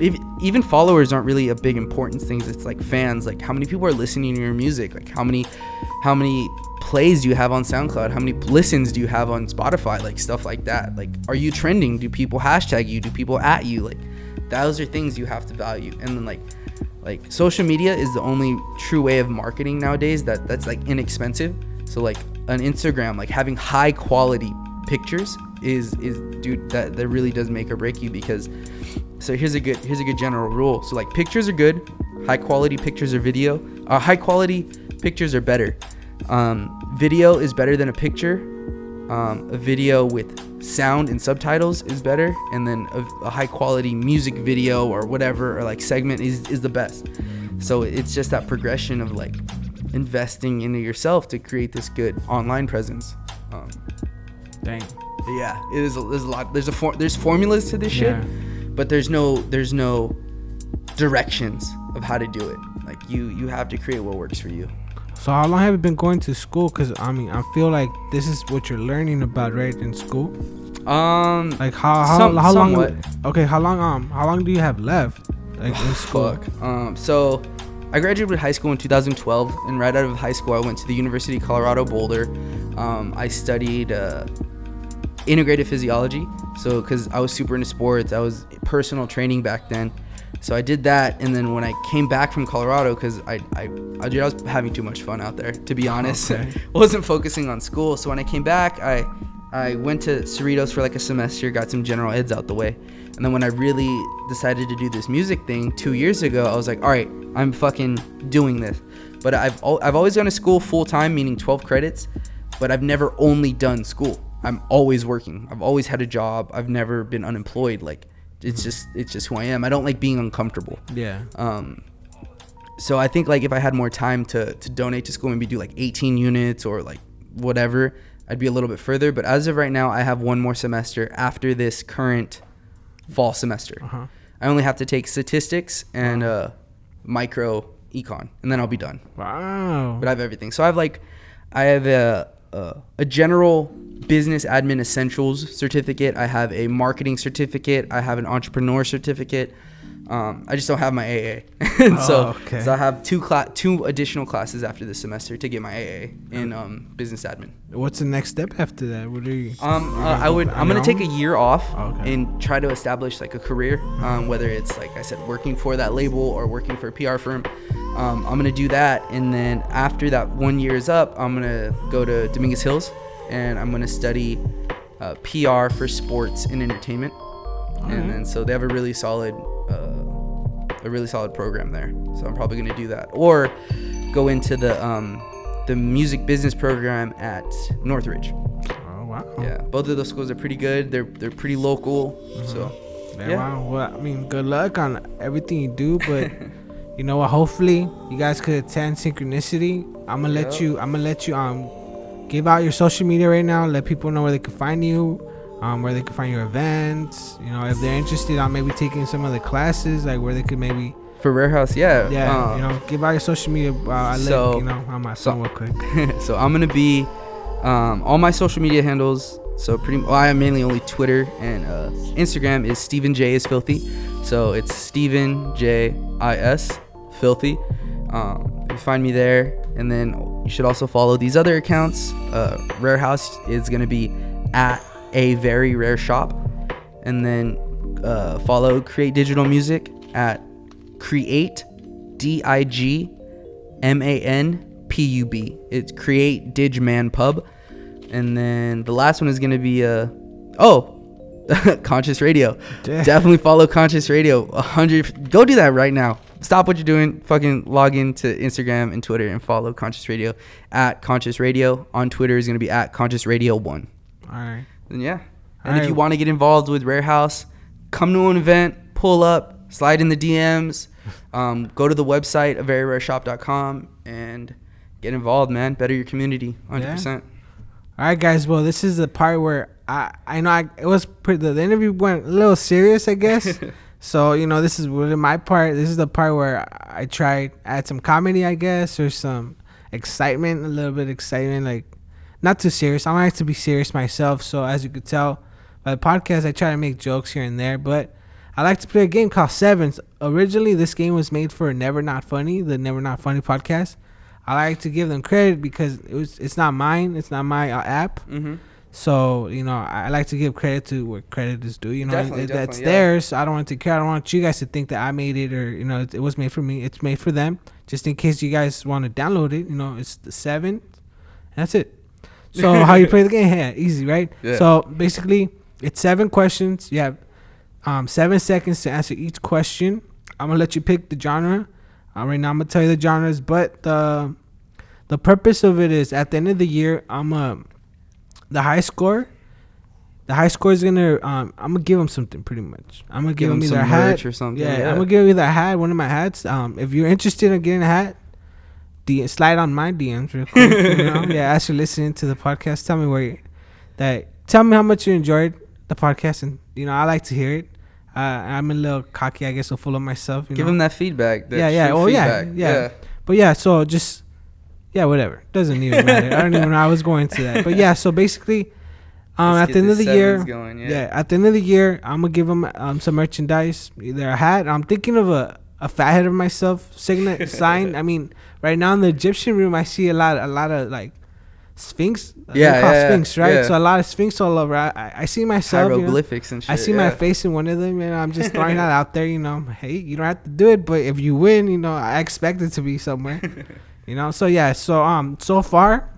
[SPEAKER 3] ev- even followers aren't really a big importance things it's like fans like how many people are listening to your music? Like how many how many plays do you have on soundcloud how many listens do you have on spotify like stuff like that like are you trending do people hashtag you do people at you like those are things you have to value and then like like social media is the only true way of marketing nowadays that that's like inexpensive. So like an Instagram, like having high quality pictures is is dude that that really does make or break you because so here's a good here's a good general rule. So like pictures are good, high quality pictures or video. Uh, high quality pictures are better. Um, video is better than a picture. Um, a video with sound and subtitles is better, and then a, a high quality music video or whatever or like segment is is the best. So it's just that progression of like investing into yourself to create this good online presence. Um,
[SPEAKER 2] Dang.
[SPEAKER 3] yeah, it is. A, there's a lot. There's a for, there's formulas to this
[SPEAKER 2] Yeah.
[SPEAKER 3] shit, but there's no there's no directions of how to do it. Like you you have to create what works for you.
[SPEAKER 2] So how long have you been going to school? Cause I mean, I feel like this is what you're learning about, right, in school.
[SPEAKER 3] Um,
[SPEAKER 2] Like how how,
[SPEAKER 3] Some-
[SPEAKER 2] how long?
[SPEAKER 3] somewhat.
[SPEAKER 2] Okay, how long um how long do you have left? Like in school.
[SPEAKER 3] fuck. Um, so I graduated high school in 2012, and right out of high school, I went to the University of Colorado Boulder. Um, I studied uh, integrated physiology. So, because I was super into sports, I was personal training back then. So I did that, and then when I came back from Colorado, because I, I, I, dude, I was having too much fun out there, to be honest.
[SPEAKER 2] Okay.
[SPEAKER 3] wasn't focusing on school. So when I came back, I, I went to Cerritos for like a semester, got some general eds out the way, and then when I really decided to do this music thing two years ago, I was like, all right, I'm fucking doing this. But I've al- I've always gone to school full time, meaning 12 credits, but I've never only done school. I'm always working. I've always had a job. I've never been unemployed. Like it's just it's just who I am. I don't like being uncomfortable.
[SPEAKER 2] Yeah.
[SPEAKER 3] Um, so I think like if I had more time to to donate to school, maybe do like 18 units or like whatever, I'd be a little bit further. But as of right now, I have one more semester after this current fall semester.
[SPEAKER 2] Uh-huh.
[SPEAKER 3] I only have to take statistics and uh, micro econ, and then I'll be done.
[SPEAKER 2] Wow.
[SPEAKER 3] But I have everything. So I have like, I have a a, a general business admin essentials certificate. I have a marketing certificate. I have an entrepreneur certificate. Um, I just don't have my AA. And so,
[SPEAKER 2] Oh, okay.
[SPEAKER 3] so I have two cla- two additional classes after this semester to get my AA in um, business admin.
[SPEAKER 2] What's the next step after that? What are you?
[SPEAKER 3] Um, uh, I would. I'm gonna take a year off
[SPEAKER 2] Okay.
[SPEAKER 3] and try to establish like a career. Um, whether it's like I said, working for that label or working for a PR firm. Um, I'm gonna do that, and then after that one year is up, I'm gonna go to Dominguez Hills, and I'm gonna study uh, PR for sports and entertainment. And then so they have a really solid, a really solid program there. So I'm probably gonna do that, or go into the um, the music business program at Northridge.
[SPEAKER 2] Oh wow.
[SPEAKER 3] Yeah, both of those schools are pretty good. They're they're pretty local. So
[SPEAKER 2] Yeah,
[SPEAKER 3] Yeah.
[SPEAKER 2] Wow. Well, I mean, good luck on everything you do, but you know what? Hopefully, you guys could attend Synchronicity. I'm gonna let you. I'm gonna let you um give out your social media right now. Let people know where they can find you, um, where they can find your events. You know, if they're interested on maybe taking some of the classes, like where they could maybe
[SPEAKER 3] for Rare House, yeah,
[SPEAKER 2] yeah,
[SPEAKER 3] uh,
[SPEAKER 2] you know, give out your social media. Uh, I
[SPEAKER 3] so-
[SPEAKER 2] you know on my
[SPEAKER 3] so-
[SPEAKER 2] real quick.
[SPEAKER 3] so I'm gonna be um, all my social media handles. So pretty, well, I am mainly only Twitter and uh, Instagram is Steven J is filthy. So it's Steven J I S filthy. Um, you find me there, and then you should also follow these other accounts. Uh, rare House is gonna be at a very rare shop, and then uh, follow Create Digital Music at Create D I G M A N P U B. It's Create Digman Pub. And then the last one is going to be uh oh, Conscious Radio.
[SPEAKER 2] Yeah.
[SPEAKER 3] Definitely follow Conscious Radio. 100 Go do that right now. Stop what you're doing. Fucking log into Instagram and Twitter and follow Conscious Radio at Conscious Radio. On Twitter is going to be at Conscious Radio 1.
[SPEAKER 2] All right.
[SPEAKER 3] And yeah. And if
[SPEAKER 2] Alright.
[SPEAKER 3] you want to get involved with Rare House, come to an event, pull up, slide in the DMs, um, go to the website of veryrareshop.com and get involved, man. Better your community, 100%.
[SPEAKER 2] All right, guys. Well, this is the part where I I know I, it was pretty, the, the interview went a little serious, I guess. so you know, this is really my part. This is the part where I, tried add some comedy, I guess, or some excitement, a little bit of excitement, like not too serious. I like to be serious myself. So as you could tell by the podcast, I try to make jokes here and there, but. I like to play a game called Sevens. Originally, this game was made for Never Not Funny, the Never Not Funny podcast. I like to give them credit because it was it's not mine, it's not my uh, app.
[SPEAKER 3] Mm-hmm.
[SPEAKER 2] So you know, I, like to give credit to where credit is due. You know,
[SPEAKER 3] Definitely,
[SPEAKER 2] and that's
[SPEAKER 3] yeah.
[SPEAKER 2] theirs. I don't want to take care. I don't want you guys to think that I made it or you know it, it was made for me. It's made for them. Just in case you guys want to download it, you know, it's the seven. That's it. So how you play the game? Yeah, easy, right?
[SPEAKER 3] Yeah.
[SPEAKER 2] So basically, it's seven questions. You have um, seven seconds to answer each question. I'm gonna let you pick the genre. Uh, right now, I'm gonna tell you the genres, but the the purpose of it is at the end of the year, I'm a the high score. The high score is gonna. Um, I'm gonna give them something pretty much. I'm gonna give,
[SPEAKER 3] Give 'em
[SPEAKER 2] them either a hat
[SPEAKER 3] or something,
[SPEAKER 2] Yeah,
[SPEAKER 3] yeah.
[SPEAKER 2] I'm gonna give them either a hat, one of my hats. Um, if you're interested in getting a hat, D- slide on my DMs real quick. you know? Yeah, as you're listening to the podcast, tell me where you, that. Tell me how much you enjoyed the podcast, and you know I like to hear it. Uh, I'm a little cocky, I guess, or full of myself. You
[SPEAKER 3] Give
[SPEAKER 2] know?
[SPEAKER 3] them that feedback. That
[SPEAKER 2] Yeah, yeah. Oh, yeah,
[SPEAKER 3] feedback.
[SPEAKER 2] yeah. But yeah, so just yeah, whatever. Doesn't even matter. I don't even know I was going to that. But yeah, so basically, um,
[SPEAKER 3] Let's
[SPEAKER 2] at the end of the year,
[SPEAKER 3] going,
[SPEAKER 2] yeah.
[SPEAKER 3] yeah.
[SPEAKER 2] at the end of the year, I'm gonna give them um some merchandise, either a hat. I'm thinking of a a fat head of myself signet sign. I mean, right now in the Egyptian room, I see a lot a lot of like sphinx.
[SPEAKER 3] Yeah, yeah, yeah,
[SPEAKER 2] sphinx, right?
[SPEAKER 3] yeah.
[SPEAKER 2] So a lot of sphinx all over. I, I, I see myself. you know?
[SPEAKER 3] And shit.
[SPEAKER 2] I see my face in one of them, and I'm just throwing that out there. You know, hey, you don't have to do it, but if you win, you know, I expect it to be somewhere. you know, so yeah, so um, so far,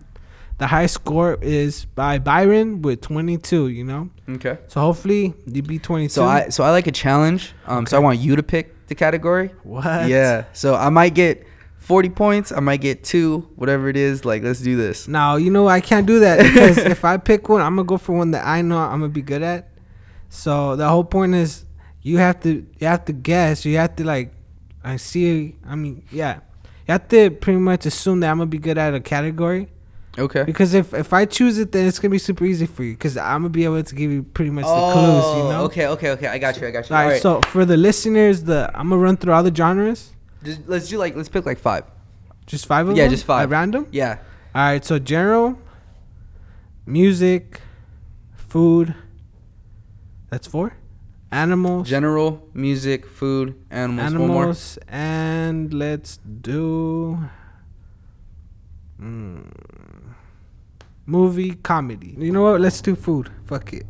[SPEAKER 2] the high score is by Byron with 22. You know,
[SPEAKER 3] Okay.
[SPEAKER 2] so hopefully you beat 22.
[SPEAKER 3] So I so I like a challenge. Um, so I want you to pick the category.
[SPEAKER 2] what?
[SPEAKER 3] Yeah. So I might get 40 points. I might get two, whatever it is. Like, let's do this.
[SPEAKER 2] Now you know I can't do that because if I pick one, I'm gonna go for one that I know I'm gonna be good at. So the whole point is you have to you have to guess. You have to like I see. I mean, yeah, you have to pretty much assume that I'm gonna be good at a category.
[SPEAKER 3] Okay.
[SPEAKER 2] Because if if I choose it, then it's gonna be super easy for you. Because I'm gonna be able to give you pretty much the clues. You oh, know.
[SPEAKER 3] Oh, Okay. Okay. Okay. I got you. I got you.
[SPEAKER 2] All
[SPEAKER 3] All
[SPEAKER 2] right,
[SPEAKER 3] right.
[SPEAKER 2] So for the listeners, the I'm gonna run through all the genres.
[SPEAKER 3] Just, let's do like let's pick like five.
[SPEAKER 2] Just five of
[SPEAKER 3] Yeah,
[SPEAKER 2] them.
[SPEAKER 3] just five.
[SPEAKER 2] At random.
[SPEAKER 3] Yeah.
[SPEAKER 2] All right, so general, music, food. That's four. Animals.
[SPEAKER 3] General, music, food, animals. One more.
[SPEAKER 2] animals, and let's do mm, movie comedy. You know what? Let's do food. Fuck it.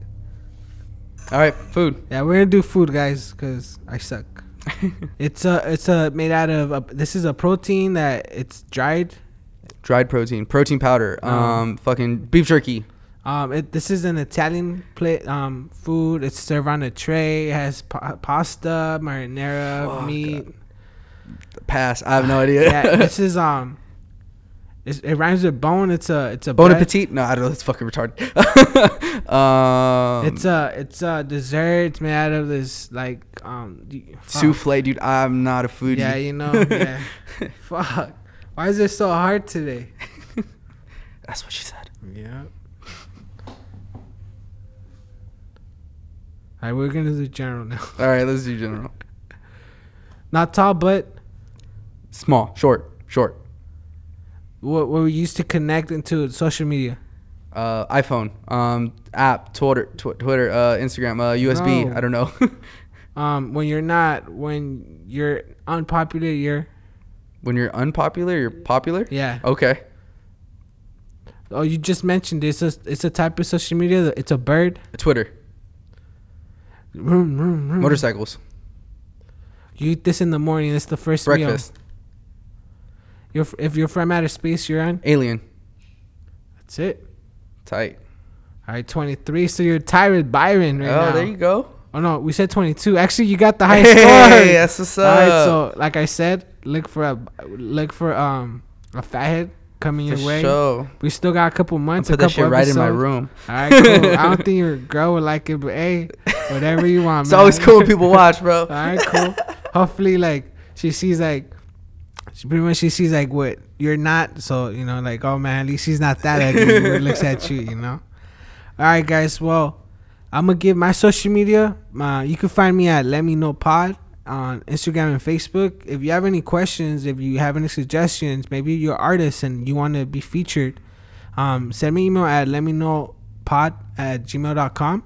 [SPEAKER 3] All right. Food.
[SPEAKER 2] Yeah, we're gonna do food, guys, cause I suck. it's a it's a made out of a, this is a protein that it's dried.
[SPEAKER 3] Dried protein, protein powder.
[SPEAKER 2] Oh.
[SPEAKER 3] Um, fucking beef jerky.
[SPEAKER 2] Um, it, this is an Italian plate um food. It's served on a tray. It has pa- pasta, marinara, meat.
[SPEAKER 3] Pass. I have no idea.
[SPEAKER 2] Yeah, this is um, it's, it rhymes with bone. It's a it's a
[SPEAKER 3] Bon
[SPEAKER 2] bread.
[SPEAKER 3] appetit. No, I don't know. It's fucking retarded. um,
[SPEAKER 2] It's a it's a dessert. It's made out of this like um fuck.
[SPEAKER 3] souffle, dude. I'm not a foodie.
[SPEAKER 2] Yeah, you know. Yeah. Fuck. Why is it so hard today?
[SPEAKER 3] That's what she said.
[SPEAKER 2] Yeah. Alright, we're gonna do general now.
[SPEAKER 3] All right, let's do general.
[SPEAKER 2] Not tall, but
[SPEAKER 3] Small, short, short.
[SPEAKER 2] What, what we used to connect into social media.
[SPEAKER 3] Uh, iPhone, um, app, Twitter, tw- Twitter, uh, Instagram, uh, USB.
[SPEAKER 2] No.
[SPEAKER 3] I don't know.
[SPEAKER 2] Um, when you're not, when you're unpopular, you're
[SPEAKER 3] when you're unpopular, you're popular.
[SPEAKER 2] yeah.
[SPEAKER 3] Okay.
[SPEAKER 2] Oh, you just mentioned it's a it's a type of social media. that- It's a bird.
[SPEAKER 3] Twitter,
[SPEAKER 2] Vroom, vroom, vroom.
[SPEAKER 3] motorcycles,
[SPEAKER 2] You eat this in the morning. It's the first meal. You're, if you're from outer space, you're on.
[SPEAKER 3] alien,
[SPEAKER 2] That's it.
[SPEAKER 3] tight.
[SPEAKER 2] All right, 23. So you're with Byron right
[SPEAKER 3] oh,
[SPEAKER 2] now.
[SPEAKER 3] Oh, there you go.
[SPEAKER 2] Oh no, we said 22. Actually, you got the highest
[SPEAKER 3] Hey,
[SPEAKER 2] score.
[SPEAKER 3] that's what's
[SPEAKER 2] All
[SPEAKER 3] up.
[SPEAKER 2] right, so like I said, look for a look for um a fathead coming
[SPEAKER 3] For
[SPEAKER 2] your way.
[SPEAKER 3] sure.
[SPEAKER 2] We still got a couple
[SPEAKER 3] I'll
[SPEAKER 2] months.
[SPEAKER 3] put
[SPEAKER 2] a
[SPEAKER 3] that
[SPEAKER 2] couple
[SPEAKER 3] shit right in my room.
[SPEAKER 2] All right, cool. I don't think your girl would like it, but hey, whatever you want. Man.
[SPEAKER 3] It's
[SPEAKER 2] man.
[SPEAKER 3] always cool when people watch, bro.
[SPEAKER 2] All right, cool. Hopefully, like she sees like she pretty much she sees like what you're not. So you know, like oh man, at least she's not that ugly. looks at you, you know. All right, guys. Well, I'm gonna give my social media. Uh, you can find me at Let Me Know Pod on Instagram and Facebook. If you have any questions, if you have any suggestions, maybe you're an artist and you want to be featured, um, send me an email at Let Me Know Pod at gmail.com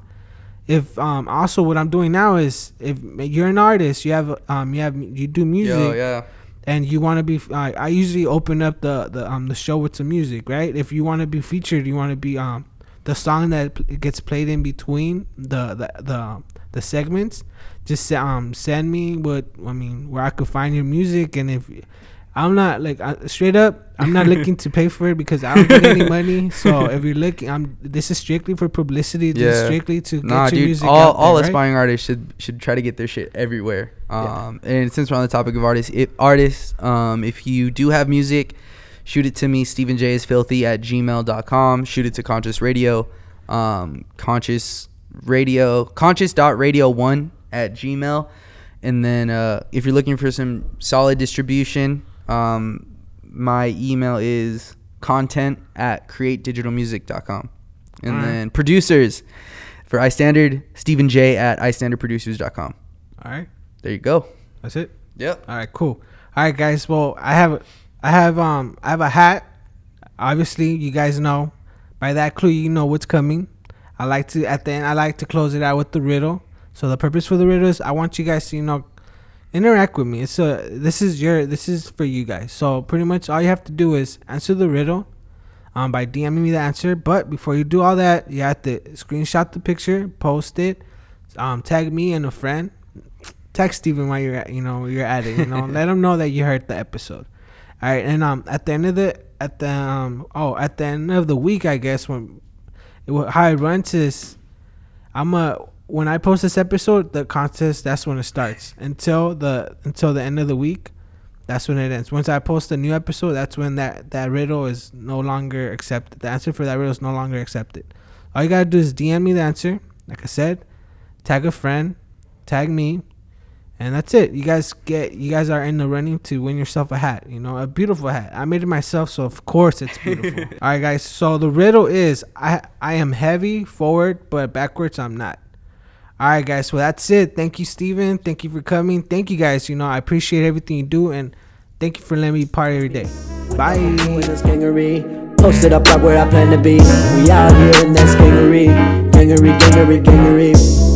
[SPEAKER 2] if um also what I'm doing now is if you're an artist, you have um you have you do music
[SPEAKER 3] Yo, yeah.
[SPEAKER 2] And you want to be uh, I usually open up the the um the show with some music, right? If you want to be featured, you want to be um the song that gets played in between the the the, the segments, just um send me what I mean where I could find your music and if I'm not like uh, straight up. I'm not looking to pay for it because I don't get any money. So if you're looking, I'm. This is strictly for publicity. This is
[SPEAKER 3] Yeah.
[SPEAKER 2] strictly to get
[SPEAKER 3] Nah,
[SPEAKER 2] your
[SPEAKER 3] dude.
[SPEAKER 2] music
[SPEAKER 3] All,
[SPEAKER 2] out
[SPEAKER 3] all
[SPEAKER 2] there, right?
[SPEAKER 3] aspiring artists should should try to get their shit everywhere.
[SPEAKER 2] Yeah.
[SPEAKER 3] Um, and since we're on the topic of artists, if artists, um, if you do have music, shoot it to me. Steven J is filthy at gmail.com. Shoot it to Conscious Radio, um, Conscious Radio, Conscious Radio one at Gmail. And then uh, if you're looking for some solid distribution, um, my email is content at createdigitalmusic.com. And then producers for iStandard, Steven J at iStandardProducers.com.
[SPEAKER 2] All right,
[SPEAKER 3] There you go.
[SPEAKER 2] that's it.
[SPEAKER 3] Yep.
[SPEAKER 2] All right, cool. All right, guys. Well, I have, I have, um, I have a hat. Obviously, you guys know. By that clue, you know what's coming. I like to at the end. I like to close it out with the riddle. So the purpose for the riddle is I want you guys to you know interact with me. It's a this is your this is for you guys. So pretty much all you have to do is answer the riddle, um, by DMing me the answer. But before you do all that, you have to screenshot the picture, post it, um, tag me and a friend text Steven while you're at, you know you're at it. You know, let him know that you heard the episode. All right, and um, at the end of the at the um oh at the end of the week, I guess when it, how it runs is, I'm a when I post this episode, the contest that's when it starts until the until the end of the week. That's when it ends. Once I post a new episode, that's when that that riddle is no longer accepted. The answer for that riddle is no longer accepted. All you gotta do is DM me the answer. Like I said, tag a friend, tag me, and that's it. You guys get you guys are in the running to win yourself a hat. You know, a beautiful hat. I made it myself, so of course it's beautiful. All right, guys. So the riddle is I I am heavy forward, but backwards I'm not. All right, guys. So that's it. Thank you, Steven. Thank you for coming. Thank you, guys. You know, I appreciate everything you do, and thank you for letting me be part of your day. Bye.
[SPEAKER 1] Posted up right where I plan to be. We out here in that gangery. Gangery, gangery, gangery.